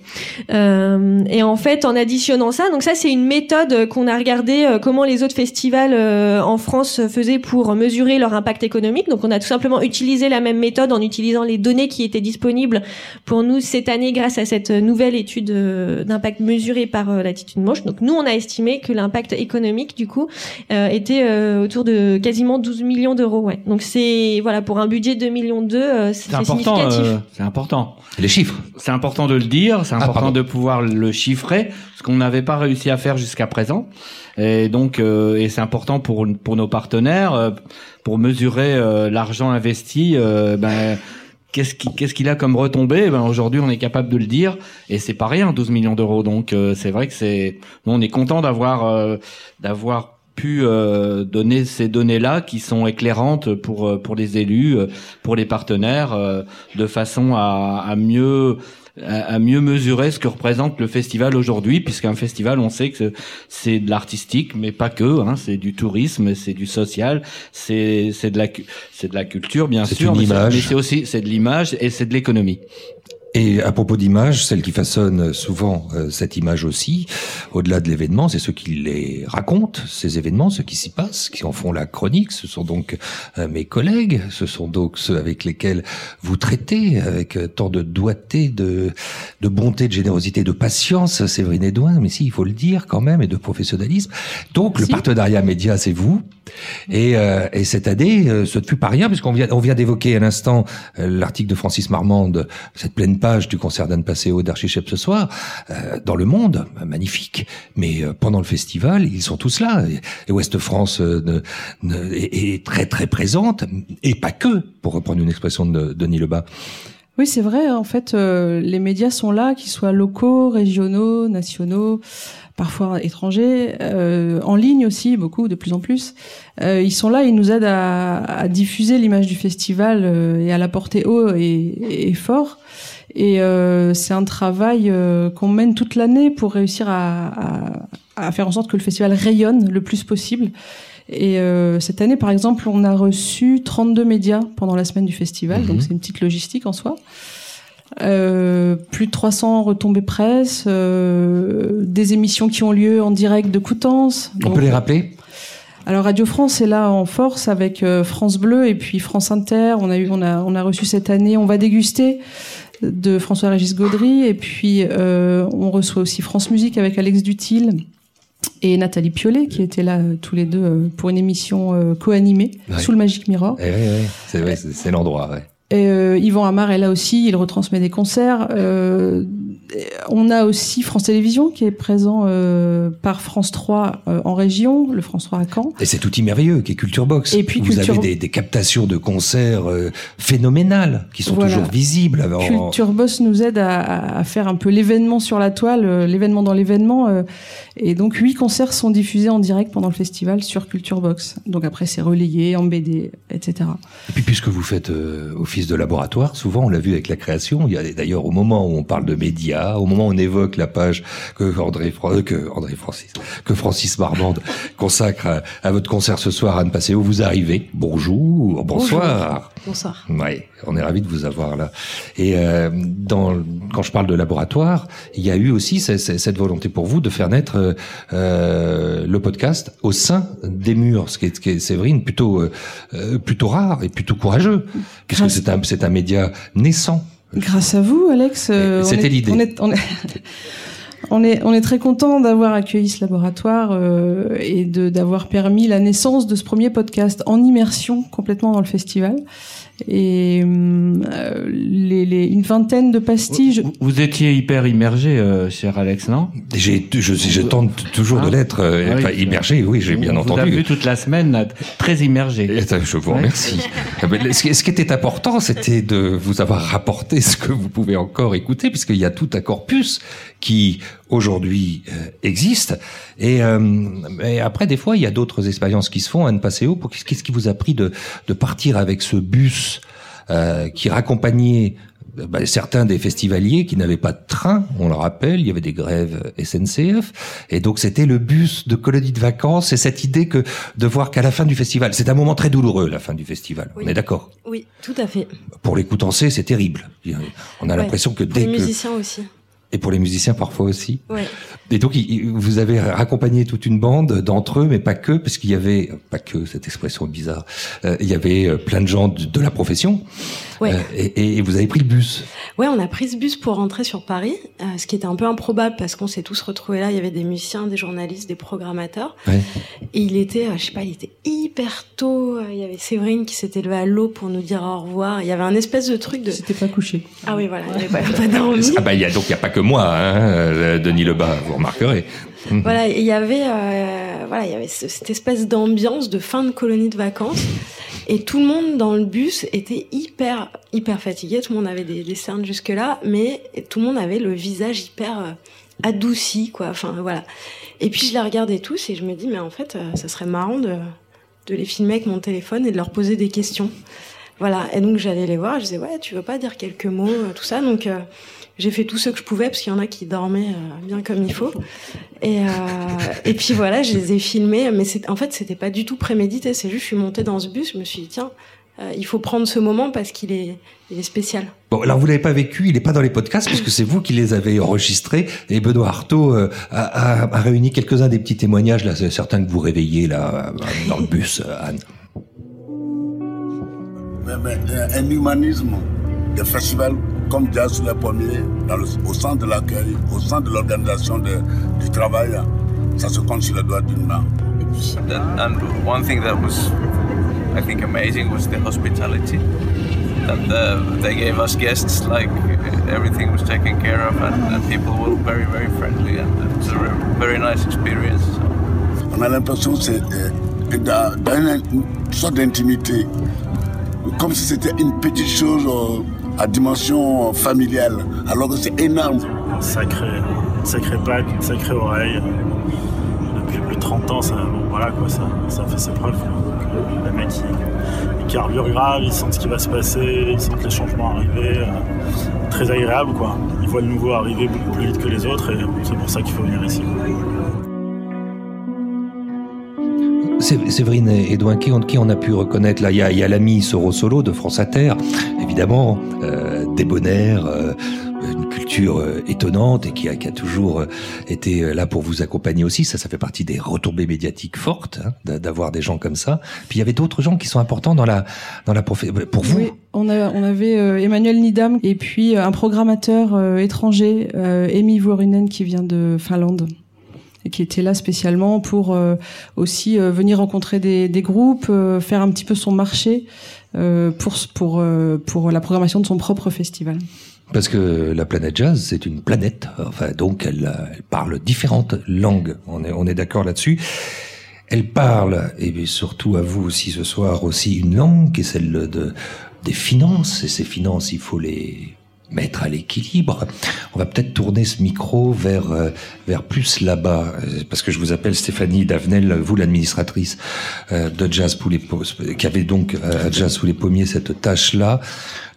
Euh, et en fait, en additionnant ça, donc ça c'est une méthode qu'on a regardé comment les autres festivals en France faisaient pour mesurer leur impact économique. Donc on a tout simplement utilisé la même méthode en utilisant les données qui étaient disponibles pour nous cette année grâce à cette nouvelle étude d'impact par euh, l'attitude moche. Donc nous on a estimé que l'impact économique du coup euh, était euh, autour de quasiment 12 millions d'euros. Ouais. Donc c'est voilà pour un budget de 2 millions 2, euh, c'est C'est important. significatif. euh, c'est important. Les chiffres. C'est important de le dire. C'est important pardon. de pouvoir le chiffrer, ce qu'on n'avait pas réussi à faire jusqu'à présent. Et donc, euh, et c'est important pour pour nos partenaires euh, pour mesurer euh, l'argent investi. euh, ben Qu'est-ce qui- qu'est-ce qu'il a comme retombée? Ben Aujourd'hui, on est capable de le dire, et c'est pas rien, 12 millions d'euros. Donc, euh, c'est vrai que c'est, on est content d'avoir euh, d'avoir pu euh, donner ces données-là qui sont éclairantes pour pour les élus, pour les partenaires, de façon à, à mieux à à mieux mesurer ce que représente le festival aujourd'hui, puisqu'un festival, on sait que c'est de l'artistique, mais pas que. Hein, c'est du tourisme, c'est du social, c'est c'est de la c'est de la culture, bien sûr, une mais c'est aussi c'est de l'image et c'est de l'économie. Et à propos d'image, celle qui façonne souvent euh, cette image aussi, au-delà de l'événement, c'est ceux qui les racontent, ces événements, ceux qui s'y passent, qui en font la chronique. Ce sont donc euh, mes collègues, ce sont donc ceux avec lesquels vous traitez avec euh, tant de doigté, de, de bonté, de générosité, de patience, Séverine Edouin, mais si, il faut le dire quand même, et de professionnalisme. Donc le partenariat média, c'est vous. Et, euh, et cette année, euh, ce ne fut pas rien, puisqu'on vient, on vient d'évoquer à l'instant euh, l'article de Francis Marmande, cette pleine page du concert d'Anne Passeo d'Archichep ce soir, euh, dans Le Monde, magnifique. Mais euh, pendant le festival, ils sont tous là. Et, et Ouest France euh, est très très présente, et pas que, pour reprendre une expression de Denis Lebas. Oui, c'est vrai. En fait, euh, les médias sont là, qu'ils soient locaux, régionaux, nationaux, parfois étrangers, euh, en ligne aussi, beaucoup, de plus en plus. Euh, ils sont là, ils nous aident à, à diffuser l'image du festival euh, et à la porter haut et, et fort. Et euh, c'est un travail euh, qu'on mène toute l'année pour réussir à, à, à faire en sorte que le festival rayonne le plus possible. Et euh, cette année, par exemple, on a reçu 32 médias pendant la semaine du festival, donc c'est une petite logistique en soi. Euh, plus de 300 retombées presse, euh, des émissions qui ont lieu en direct de Coutances. On Donc, peut les rappeler? Alors Radio France est là en force avec France Bleu et puis France Inter. On a eu, on a, on a reçu cette année. On va déguster de François-Régis Gaudry et puis euh, on reçoit aussi France Musique avec Alex Dutil et Nathalie Piolet qui étaient là euh, tous les deux euh, pour une émission euh, co-animée Ouais. sous le Magic Mirror. Eh oui, oui, c'est ouais, c'est- c'est l'endroit. Euh, Yvan Amar est là aussi, il retransmet des concerts. Euh, on a aussi France Télévisions qui est présent euh, par France 3 euh, en région, le France 3 à Caen. Et cet outil merveilleux qui est Culture Box. Et puis vous Culture- avez des, des captations de concerts euh, phénoménales qui sont Voilà. toujours visibles. Alors, Culture Boss nous aide à, faire un peu l'événement sur la toile, euh, l'événement dans l'événement. et donc huit concerts sont diffusés en direct pendant le festival sur Culture Box. Donc après c'est relayé en BD, etc. Et puis puisque vous faites de laboratoire, souvent on l'a vu avec la création, il y a d'ailleurs au moment où on parle de médias, au moment où on évoque la page que André, que André Francis, que Francis Marmande consacre à, votre concert ce soir, Anne Passeo, vous arrivez. Bonjour, bonsoir. Bonsoir. Ouais, on est ravis de vous avoir là. Et euh, dans, quand je parle de laboratoire, il y a eu aussi ce- ce- cette volonté pour vous de faire naître euh, le podcast au sein des murs, ce qui est, ce qui est Séverine, plutôt euh, plutôt rare et plutôt courageux, puisque c'est un c'est un média naissant. Grâce à vous, Alex. euh, on C'était est- l'idée. On est, on est, très content d'avoir accueilli ce laboratoire euh, et de d'avoir permis la naissance de ce premier podcast en immersion complètement dans le festival. Et hum, euh, les, les, une vingtaine de pastilles. Vous étiez hyper immergé, euh, cher Alex, non? J'ai, je, je tente toujours de Ah. l'être, euh, Ah oui, enfin, immergé, oui, j'ai bien vous entendu. avez vu toute la semaine, là, très immergé. Je vous remercie. Ah Ce qui ce qui était important, c'était de vous avoir rapporté ce que vous pouvez encore écouter, puisqu'il y a tout un corpus qui aujourd'hui euh, existe. Et, euh, et après, des fois, il y a d'autres expériences qui se font. Anne Passeo, pour- qu'est-ce qui vous a pris de, de partir avec ce bus euh, qui raccompagnait euh, bah, certains des festivaliers qui n'avaient pas de train, on le rappelle, il y avait des grèves SNCF, et donc c'était le bus de colonie de vacances, et cette idée que de voir qu'à la fin du festival, c'est un moment très douloureux, la fin du festival, on est d'accord? Oui, tout à fait. Pour l'écoutancier, c'est terrible. On a Ouais. l'impression que Pour dès les que... musiciens aussi. Et pour les musiciens parfois aussi. Ouais. Et donc, vous avez raccompagné toute une bande d'entre eux, mais pas que, parce qu'il y avait, pas que, cette expression est bizarre, euh, il y avait euh, plein de gens de, de la profession. Ouais. Euh, et, et vous avez pris le bus. Ouais, on a pris ce bus pour rentrer sur Paris, euh, ce qui était un peu improbable parce qu'on s'est tous retrouvés là. Il y avait des musiciens, des journalistes, des programmateurs. Ouais. Et il était, euh, je sais pas, il était hyper tôt. Il y avait Séverine qui s'était levée à l'eau pour nous dire au revoir. Il y avait un espèce de truc de. C'était pas couché. Ah oui, voilà, il avait pas, pas dormi. Ah bah, il y a, donc, il n'y a pas que moi, hein, Denis Lebas, vous remarquerez. Voilà, il y avait, euh, voilà, il y avait ce- cette espèce d'ambiance de fin de colonie de vacances. Et tout le monde dans le bus était hyper, hyper fatigué. Tout le monde avait des, cernes jusque-là, mais tout le monde avait le visage hyper euh, adouci, quoi. Enfin, voilà. Et puis je les regardais tous et je me dis, mais en fait, euh, ça serait marrant de, les filmer avec mon téléphone et de leur poser des questions. Voilà. Et donc j'allais les voir, je disais, ouais, tu veux pas dire quelques mots, tout ça. Donc j'ai fait tout ce que je pouvais parce qu'il y en a qui dormaient euh, bien comme il faut. Et, euh, et puis voilà, je les ai filmés, mais en fait, c'était pas du tout prémédité. C'est juste, je suis montée dans ce bus, je me suis dit, tiens, euh, il faut prendre ce moment parce qu'il est, il est spécial. Bon, alors vous l'avez pas vécu, il n'est pas dans les podcasts puisque c'est vous qui les avez enregistrés et Benoît Artaud euh, a, a- a réuni quelques-uns des petits témoignages là, c'est certain que vous réveillez là dans le bus, Anne. Un humanisme des festivals comme Jazz sur les pommiers, dans le- au centre de l'accueil, au centre de l'organisation du travail, ça se compte sur le doigt d'une main. And, and one thing that was, I think, amazing was the hospitality. That uh, they gave us guests, like everything was taken care of, and, and people were very, very friendly, and it was a very nice experience. On a l'impression c'est euh, dans, dans une, une sorte d'intimité, comme si c'était une petite chose euh, à dimension familiale, alors que c'est énorme. Sacré, sacré bac, une sacrée oreille. Depuis plus de 30 ans, ça, bon, voilà, quoi, ça, ça fait ses preuves. Donc, euh, les mecs, ils, ils carburent grave, ils sentent ce qui va se passer, ils sentent les changements arriver. euh, très agréable, quoi. Ils voient le nouveau arriver beaucoup plus vite que les autres, et c'est pour ça qu'il faut venir ici. Séverine Edouin, qui on, qui on a pu reconnaître là? Il y a, a l'ami Soro Solo de France Inter, évidemment, euh, débonnaire, euh, une culture euh, étonnante et qui a, toujours euh, été là pour vous accompagner aussi. Ça, ça fait partie des retombées médiatiques fortes hein, d'a- d'avoir des gens comme ça. Puis il y avait d'autres gens qui sont importants dans la dans la. Pour vous, Oui, on, avait Emmanuel Nidam et puis un programmateur étranger, Emi Vuorinen, qui vient de Finlande et qui était là spécialement pour aussi venir rencontrer des, groupes, faire un petit peu son marché pour pour euh, pour la programmation de son propre festival. Parce que la planète jazz, c'est une planète. Enfin, donc, elle, euh, elle parle différentes langues. On est, on est d'accord là-dessus. Elle parle, et surtout à vous aussi ce soir, aussi une langue qui est celle de, des finances. Et ces finances, il faut les mettre à l'équilibre. On va peut-être tourner ce micro vers euh, vers plus là-bas, euh, parce que je vous appelle Stéphanie Davenel, vous l'administratrice euh, de Jazz pour les qui avait donc à Jazz sous les cette tâche-là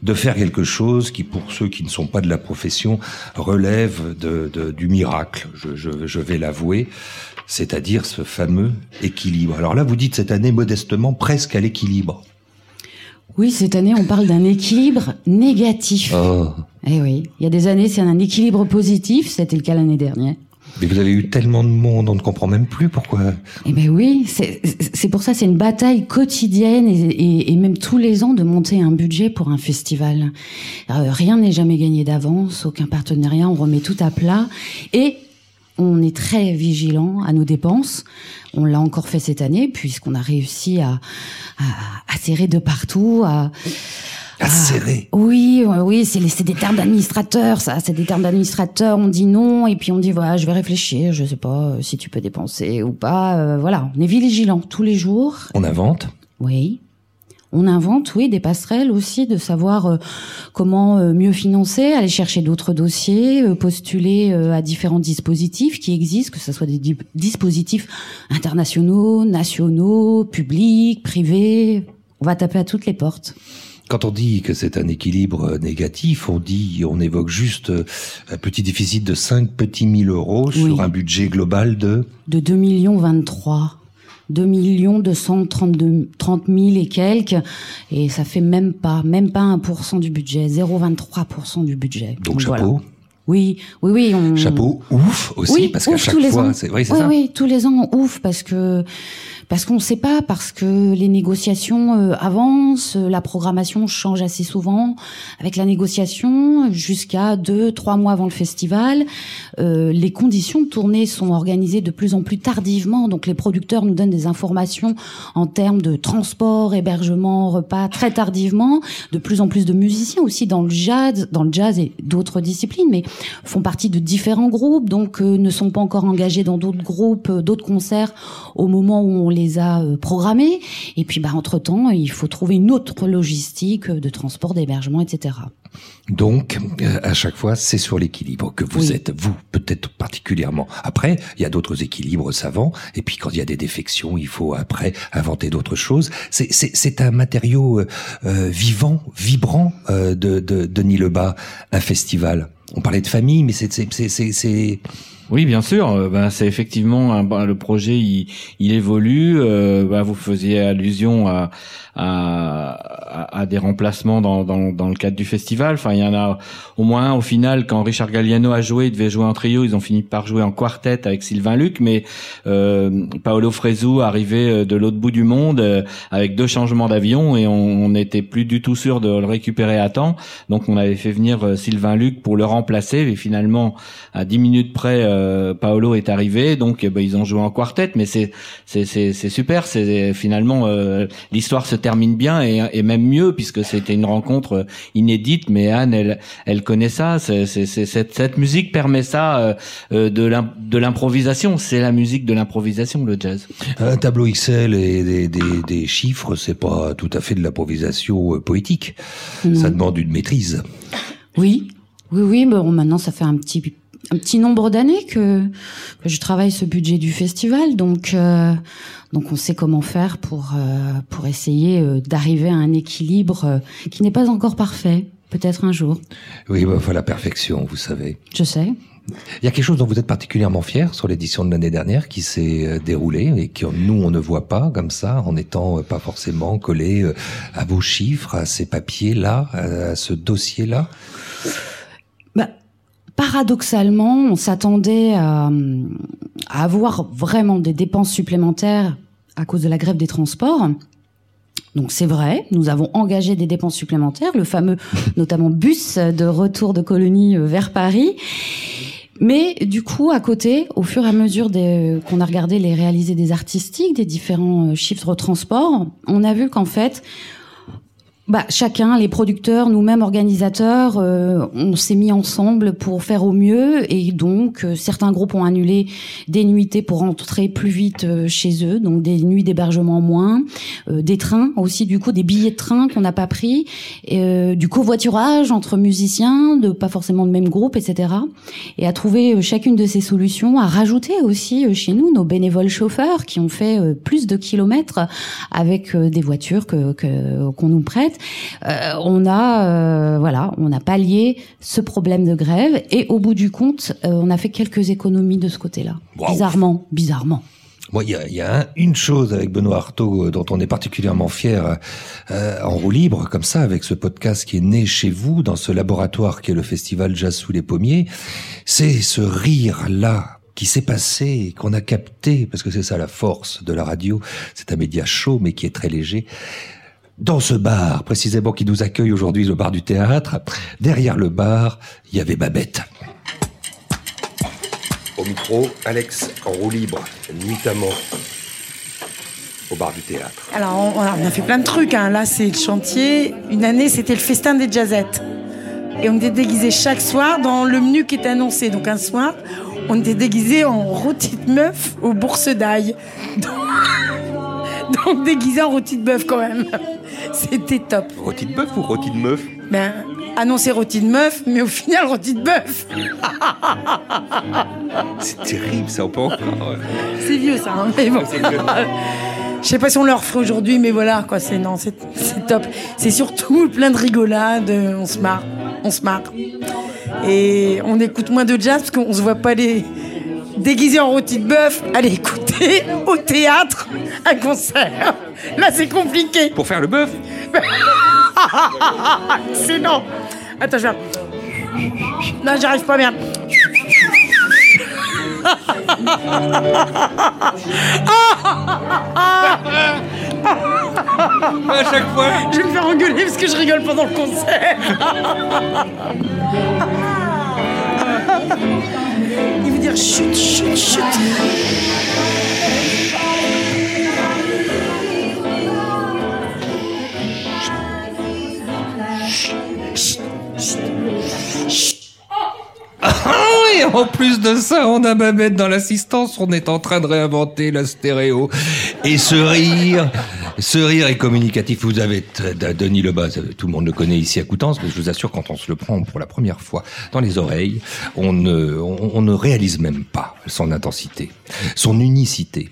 de faire quelque chose qui, pour ceux qui ne sont pas de la profession, relève de, de- du miracle. Je, je, je vais l'avouer, c'est-à-dire ce fameux équilibre. Alors là, vous dites cette année modestement presque à l'équilibre. Oui, cette année, on parle d'un équilibre négatif. Oh. Eh oui, il y a des années, c'est un équilibre positif, c'était le cas l'année dernière. Mais vous avez eu tellement de monde, on ne comprend même plus pourquoi. Eh ben oui, c'est c'est pour ça c'est une bataille quotidienne et, et, et même tous les ans de monter un budget pour un festival. Euh, rien n'est jamais gagné d'avance, aucun partenariat, on remet tout à plat et on est très vigilant à nos dépenses. On l'a encore fait cette année puisqu'on a réussi à, à, à serrer de partout, à à serrer. Oui, euh, oui, c'est des termes d'administrateur, ça. C'est des termes d'administrateur. On dit non et puis on dit voilà, je vais réfléchir. Je sais pas euh, si tu peux dépenser ou pas. euh, voilà, on est vigilant tous les jours. On invente. Oui. On invente, oui, des passerelles aussi, de savoir euh, comment euh, mieux financer, aller chercher d'autres dossiers, euh, postuler à différents dispositifs qui existent, que ce soit des di- dispositifs internationaux, nationaux, publics, privés. On va taper à toutes les portes. Quand on dit que c'est un équilibre négatif, on dit, on évoque juste un petit déficit de 5 petits mille euros sur un budget global de. de 2 millions 23. 2 millions 232 30 000 et quelques, et ça fait même pas, même pas 1% du budget, 0,23% du budget. Donc, voilà. chapeau. Oui, oui, oui. On... Chapeau, ouf aussi, oui, parce qu'à chaque fois, c'est oui, c'est oui, ça. oui, tous les ans, ouf, parce que parce qu'on ne sait pas, parce que les négociations euh, avancent, euh, la programmation change assez souvent. Avec la négociation, jusqu'à deux, trois mois avant le festival, euh, les conditions de tournée sont organisées de plus en plus tardivement. Donc les producteurs nous donnent des informations en termes de transport, hébergement, repas très tardivement. De plus en plus de musiciens aussi dans le jazz, dans le jazz et d'autres disciplines, mais font partie de différents groupes, donc ne sont pas encore engagés dans d'autres groupes, d'autres concerts au moment où on les a euh, programmés. Et puis, bah, entre temps, il faut trouver une autre logistique euh, de transport, d'hébergement, etc. Donc, euh, à chaque fois, c'est sur l'équilibre que vous Oui. êtes, vous, peut-être particulièrement. Après, il y a d'autres équilibres savants, et puis quand il y a des défections, il faut après inventer d'autres choses. C'est- un matériau euh, vivant, vibrant euh, de, de Denis Lebas, un festival. On parlait de famille, mais c'est... Oui, bien sûr. euh, Ben, c'est effectivement ben, le projet. Il, il évolue. euh, ben, vous faisiez allusion à, à, à- des remplacements dans, dans, dans le cadre du festival. Enfin, il y en a au moins un au final. Quand Richard Galliano a joué, il devait jouer en trio. Ils ont fini par jouer en quartet avec Sylvain Luc, mais euh, Paolo Fresu arrivait euh, de l'autre bout du monde euh, avec deux changements d'avion et on n'était plus du tout sûr de le récupérer à temps. Donc, on avait fait venir euh, Sylvain Luc pour le remplacer. Et finalement, à 10 minutes près, euh, Paolo est arrivé. Donc, eh ben, ils ont joué en quartet, mais c'est c'est super. C'est finalement l'histoire se termine bien et, et même mieux puisque c'était une rencontre euh, inédite. Mais Anne, elle elle connaît ça. C'est c'est c'est- cette cette musique permet ça euh, euh, de l'im- de l'improvisation. C'est la musique de l'improvisation, le jazz. Un tableau Excel et des, des, des chiffres, c'est pas tout à fait de l'improvisation poétique. Ça demande une maîtrise. Oui, oui, oui. Bon, maintenant, ça fait un petit un petit nombre d'années que que je travaille ce budget du festival, donc euh, donc on sait comment faire pour euh, pour essayer euh, d'arriver à un équilibre euh, qui n'est pas encore parfait. Peut-être un jour, Oui, bah, enfin, la perfection, vous savez. je sais. Il y a quelque chose dont vous êtes particulièrement fier sur l'édition de l'année dernière qui s'est euh, déroulée et que nous on ne voit pas comme ça en n'étant euh, pas forcément collé à vos chiffres, à ces papiers là, à ce dossier là. Bah, paradoxalement, on s'attendait à, à avoir vraiment des dépenses supplémentaires à cause de la grève des transports. Donc c'est vrai, nous avons engagé des dépenses supplémentaires, le fameux notamment bus de retour de colonie euh, vers Paris. Mais du coup, à côté, au fur et à mesure des- qu'on a regardé les réalisés des artistiques, des différents euh, chiffres de transport, on a vu qu'en fait, bah, chacun, les producteurs, nous-mêmes organisateurs, euh, on s'est mis ensemble pour faire au mieux et donc euh, certains groupes ont annulé des nuitées pour rentrer plus vite euh, chez eux, donc des nuits d'hébergement en moins, euh, des trains aussi du coup des billets de train qu'on n'a pas pris, euh, du covoiturage entre musiciens, de pas forcément de même groupe, etc. Et à trouver chacune de ces solutions, à rajouter aussi chez nous nos bénévoles chauffeurs qui ont fait plus de kilomètres avec des voitures que- qu'on nous prête. Euh, on a euh, voilà, on a pallié ce problème de grève et au bout du compte, euh, on a fait quelques économies de ce côté-là. Bizarrement, bizarrement. Moi, il y a, y a un- une chose avec Benoît Artaud euh, dont on est particulièrement fier euh, en roue libre, comme ça, avec ce podcast qui est né chez vous, dans ce laboratoire qui est le festival Jazz sous les pommiers, c'est ce rire-là qui s'est passé, qu'on a capté, parce que c'est ça la force de la radio, c'est un média chaud mais qui est très léger. Dans ce bar, précisément, qui nous accueille aujourd'hui, le bar du théâtre, derrière le bar, il y avait Babette. Au micro, Alex en roue libre, nuitamment au bar du théâtre. Alors, on, on a fait plein de trucs. hein. Là, c'est le chantier. Une année, c'était le festin des jazzettes. Et on était déguisés chaque soir dans le menu qui était annoncé. Donc, un soir, on était déguisés en rôti de meuf aux bourses d'ail. Donc, donc déguisés en rôti de bœuf quand même. C'était top. Rôti de bœuf ou rôti de meuf? Ben, annoncé rôti de meuf, mais au final, rôti de bœuf. C'est terrible, ça, on peut encore. C'est vieux ça, hein, mais bon. Je sais pas si on le referait aujourd'hui, mais voilà, quoi, c'est non, c'est top. C'est surtout plein de rigolade, on se marre, on se marre. Et on écoute moins de jazz parce qu'on se voit pas les déguisés en rôti de bœuf, aller écouter au théâtre un concert. Là, c'est compliqué. Pour faire le bœuf C'est non. Attends, je vais. Non, j'arrive pas bien. À chaque fois. Je vais me faire engueuler parce que je rigole pendant le concert. Chut, chut, chut. Oui, en plus de ça, on a Babette dans l'assistance, on est en train de réinventer la stéréo. Et ce rire, ce rire est communicatif. Vous avez Denis Lebas, tout le monde le connaît ici à Coutances, mais je vous assure, quand on se le prend pour la première fois dans les oreilles, on ne, on, on ne réalise même pas son intensité, son unicité.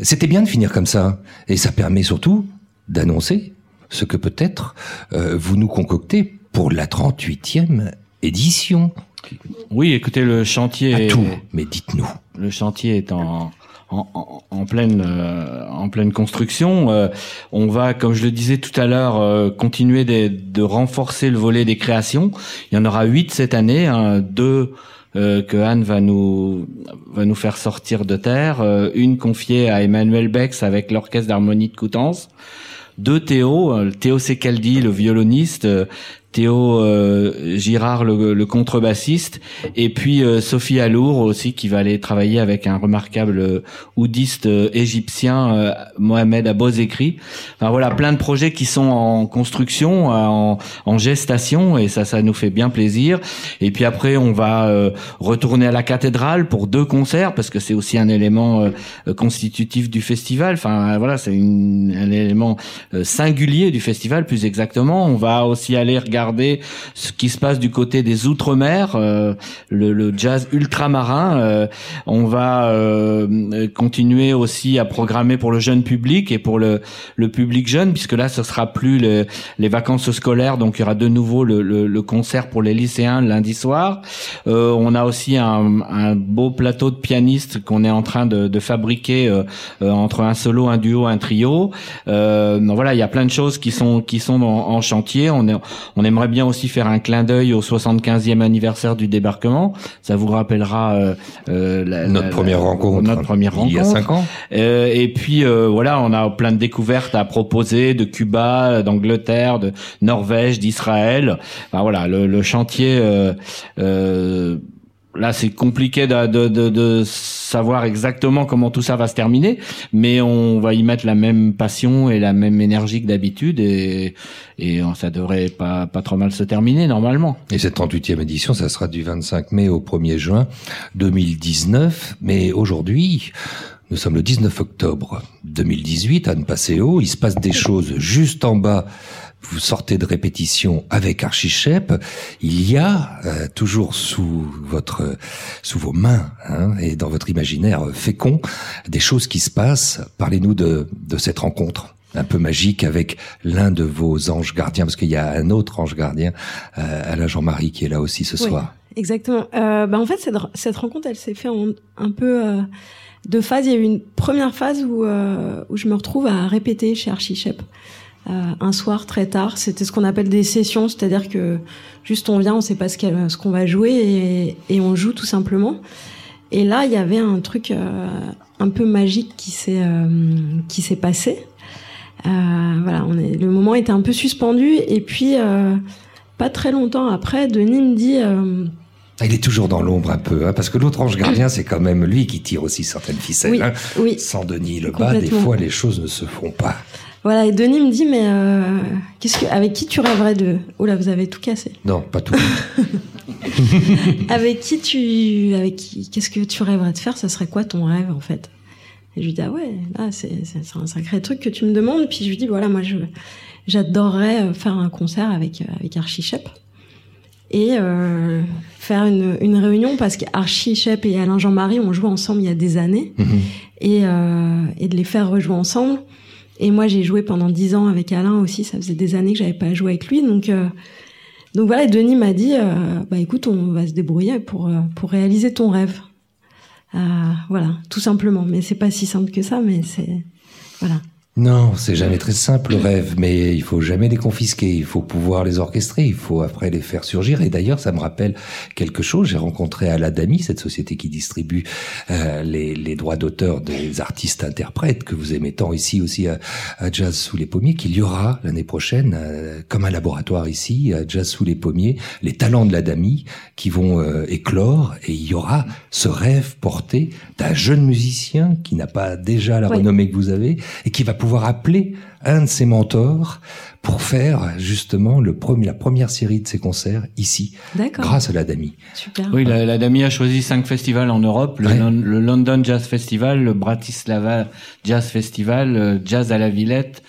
C'était bien de finir comme ça, et ça permet surtout d'annoncer ce que peut-être euh, vous nous concoctez pour la 38e édition. Oui, écoutez, le chantier. Est- tout, mais dites-nous. Le chantier est en en, pleine euh, en pleine construction. Euh, on va, comme je le disais tout à l'heure, euh, continuer de, de renforcer le volet des créations. Il y en aura huit cette année, hein, deux euh, que Anne va nous va nous faire sortir de terre, euh, une confiée à Emmanuel Bex avec l'orchestre d'harmonie de Coutances, deux Théo, euh, Théo Secaldi, le violoniste, Théo euh, Girard, le, contrebassiste, et puis euh, Sophie Alour aussi qui va aller travailler avec un remarquable euh, oudiste euh, égyptien, Mohamed Abozekri. Enfin voilà, plein de projets qui sont en construction, en, en gestation, et ça, ça nous fait bien plaisir. Et puis après, on va retourner à la cathédrale pour deux concerts parce que c'est aussi un élément constitutif du festival. Enfin voilà, c'est un élément singulier du festival, plus exactement. On va aussi aller regarder ce qui se passe du côté des outre-mer, euh, le, jazz ultramarin. Euh, on va euh, continuer aussi à programmer pour le jeune public et pour le, le public jeune, puisque là, ce sera plus le- les vacances scolaires, donc il y aura de nouveau le, le- concert pour les lycéens lundi soir. Euh, on a aussi un, un beau plateau de pianistes qu'on est en train de, de fabriquer entre un solo, un duo, un trio. Donc voilà, il y a plein de choses qui sont qui sont en, chantier. On est, aimerait bien aussi faire un clin d'œil au 75e anniversaire du débarquement. Ça vous rappellera euh, euh, la- Notre la- première la- rencontre, Notre première il y a rencontre. cinq ans. Euh, et puis euh, voilà, on a plein de découvertes à proposer de Cuba, d'Angleterre, de Norvège, d'Israël. Enfin, voilà, le, le chantier. Là, c'est compliqué de, de, de, de savoir exactement comment tout ça va se terminer, mais on va y mettre la même passion et la même énergie que d'habitude, et, et ça devrait pas, pas trop mal se terminer normalement. Et cette 38e édition, ça sera du 25 mai au 1er juin 2019. Mais aujourd'hui, nous sommes le 19 octobre 2018, Anne Passeo. Il se passe des choses juste en bas. Vous sortez de répétition avec Archichep. Il y a euh, toujours sous votre, sous vos mains hein, et dans votre imaginaire fécond des choses qui se passent. Parlez-nous de, de cette rencontre un peu magique avec l'un de vos anges gardiens, parce qu'il y a un autre ange gardien, euh, Alain Jean-Marie, qui est là aussi ce Oui, soir. Exactement. Euh, bah en fait, cette, cette rencontre, elle s'est faite en- un peu euh, deux phases. Il y a eu une première phase où, euh, où je me retrouve à répéter chez Archichep. Euh, un soir très tard, c'était ce qu'on appelle des sessions, c'est-à-dire que juste on vient, on sait pas ce qu'on va jouer et, et on joue tout simplement. Et là, il y avait un truc euh, un peu magique qui s'est euh, qui s'est passé. Voilà, on est, le moment était un peu suspendu et puis pas très longtemps après, Denis me dit Ah, Il est toujours dans l'ombre un peu, hein, parce que l'autre ange gardien, c'est quand même lui qui tire aussi certaines ficelles. Oui, hein. oui. Sans Denis Lebas, des Complètement. fois, les choses ne se font pas. Voilà et Denis me dit mais euh, qu'est-ce que avec qui tu rêverais de Oh là, vous avez tout cassé. Non, pas tout. avec qui tu avec qui qu'est-ce que tu rêverais de faire ça serait quoi ton rêve en fait? Et je lui dis ah ouais là c'est un sacré truc que tu me demandes puis je lui dis voilà moi je j'adorerais euh, faire un concert avec euh, avec Archie Shep et euh, faire une, une réunion parce qu'Archie Shep et Alain Jean-Marie ont joué ensemble il y a des années et, euh, et de les faire rejouer ensemble. Et moi, j'ai joué pendant dix ans avec Alain aussi. Ça faisait des années que j'avais pas joué avec lui. Donc, euh, donc voilà, Denis m'a dit, euh, bah écoute, on va se débrouiller pour, euh, pour réaliser ton rêve. Euh, voilà, tout simplement. Mais c'est pas si simple que ça, mais c'est, voilà. Non, c'est jamais très simple le rêve, mais il faut jamais les confisquer, il faut pouvoir les orchestrer, il faut après les faire surgir. Et d'ailleurs, ça me rappelle quelque chose. J'ai rencontré à l'Adami, cette société qui distribue euh, les, les droits d'auteur des artistes interprètes que vous aimez tant ici aussi à, à Jazz sous les pommiers, qu'il y aura l'année prochaine, euh, comme un laboratoire ici, à Jazz sous les pommiers, les talents de l'Adami qui vont euh, éclore et il y aura ce rêve porté d'un jeune musicien qui n'a pas déjà la Oui. renommée que vous avez et qui va pouvoir appeler un de ses mentors pour faire justement le premier, la première série de ses concerts ici, D'accord. grâce à l'Adami. Super. Oui, la, la Dami a choisi cinq festivals en Europe le, Lon- le London Jazz Festival, le Bratislava Jazz Festival, le Jazz à la Villette,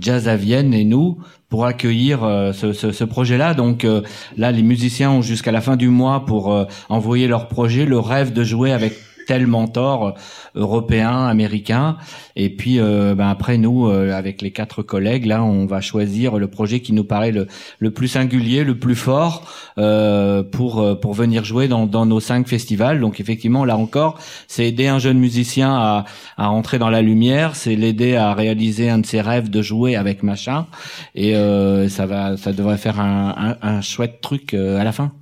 Jazz à Vienne et nous pour accueillir euh, ce, ce- ce projet-là. Donc euh, là, les musiciens ont jusqu'à la fin du mois pour euh, envoyer leur projet, le rêve de jouer avec tel mentor euh, européen, américain. Et puis euh, ben après nous, euh, avec les quatre collègues, là, on va choisir le projet qui nous paraît le, le plus singulier, le plus fort euh, pour euh, pour venir jouer dans, dans nos cinq festivals. Donc effectivement, là encore, c'est aider un jeune musicien à à entrer dans la lumière, c'est l'aider à réaliser un de ses rêves de jouer avec machin. Et ça va, ça devrait faire un, un, un chouette truc à la fin.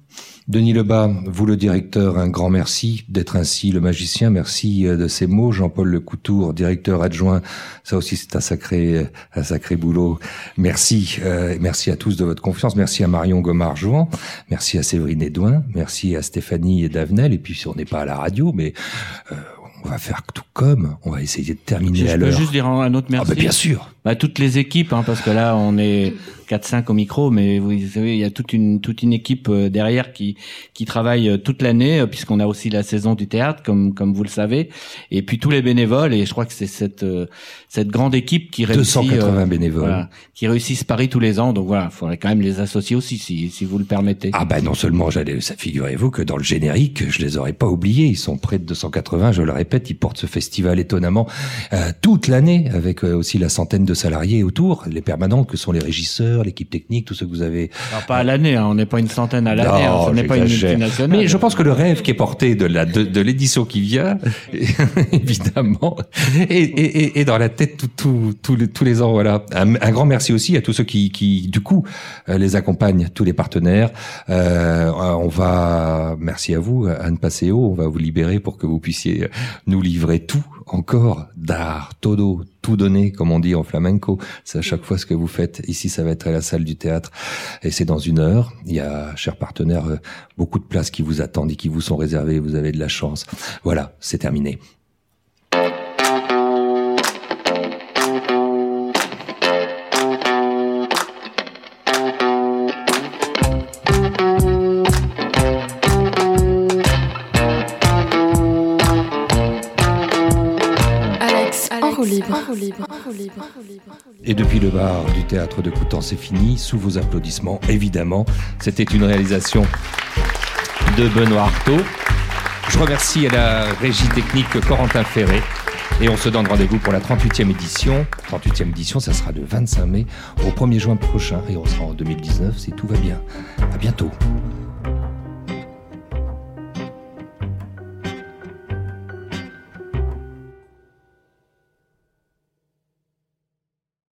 Denis Lebas, vous le directeur, un grand merci d'être ainsi le magicien. Merci euh, de ces mots. Jean-Paul Lecoutour, directeur adjoint. Ça aussi, c'est un sacré, euh, un sacré boulot. Merci, euh, merci à tous de votre confiance. Merci à Marion Gomard-Jouan. Merci à Séverine Edouin. Merci à Stéphanie Davenel. Et puis, si on n'est pas à la radio, mais euh, on va faire tout comme. On va essayer de terminer Je à peux juste dire un autre merci. Ah bah, bien sûr. Bah, toutes les équipes, hein, parce que là on est 4-5 au micro, mais vous savez, il y a toute une toute une équipe euh, derrière qui qui travaille euh, toute l'année, euh, puisqu'on a aussi la saison du théâtre, comme comme vous le savez, et puis tous les bénévoles. Et je crois que c'est cette cette grande équipe qui réussit. 280 bénévoles. voilà, qui réussissent Paris tous les ans. Donc voilà, il faudrait quand même les associer aussi, si si vous le permettez. Ah ben non seulement j'allais, ça figurez-vous que dans le générique, je les aurais pas oubliés. Ils sont près de 280, je le répète, ils portent ce festival étonnamment euh, toute l'année, avec euh, aussi la centaine de salariés autour, les permanents que sont les régisseurs, l'équipe technique, tout ce que vous avez. Alors, pas à l'année, hein, on n'est pas une centaine à l'année, hein, on n'est pas une multinationale. Mais je pense que le rêve qui est porté de la de, de l'édition qui vient, évidemment, est, est, est- est dans la tête tout- tout- tous les tous les ans. Voilà. Un, un grand merci aussi à tous ceux qui qui du coup euh, les accompagnent, tous les partenaires. Euh, on va merci à vous Anne Passeo, on va vous libérer pour que vous puissiez nous livrer tout encore d'art, todo, tout donner, comme on dit en flamenco. C'est à chaque fois ce que vous faites. Ici, ça va être à la salle du théâtre et c'est dans une heure. Il y a, chers partenaires, euh, beaucoup de places qui vous attendent et qui vous sont réservées. Vous avez de la chance. Voilà, c'est terminé. Et depuis le bar du théâtre de Coutan, c'est fini, sous vos applaudissements, évidemment. C'était une réalisation de Benoît Artaud. Je remercie la régie technique Corentin Ferré. Et on se donne rendez-vous pour la 38e édition. 38e édition, ça sera le 25 mai au 1er juin prochain. Et on sera en 2019 si tout va bien. À bientôt.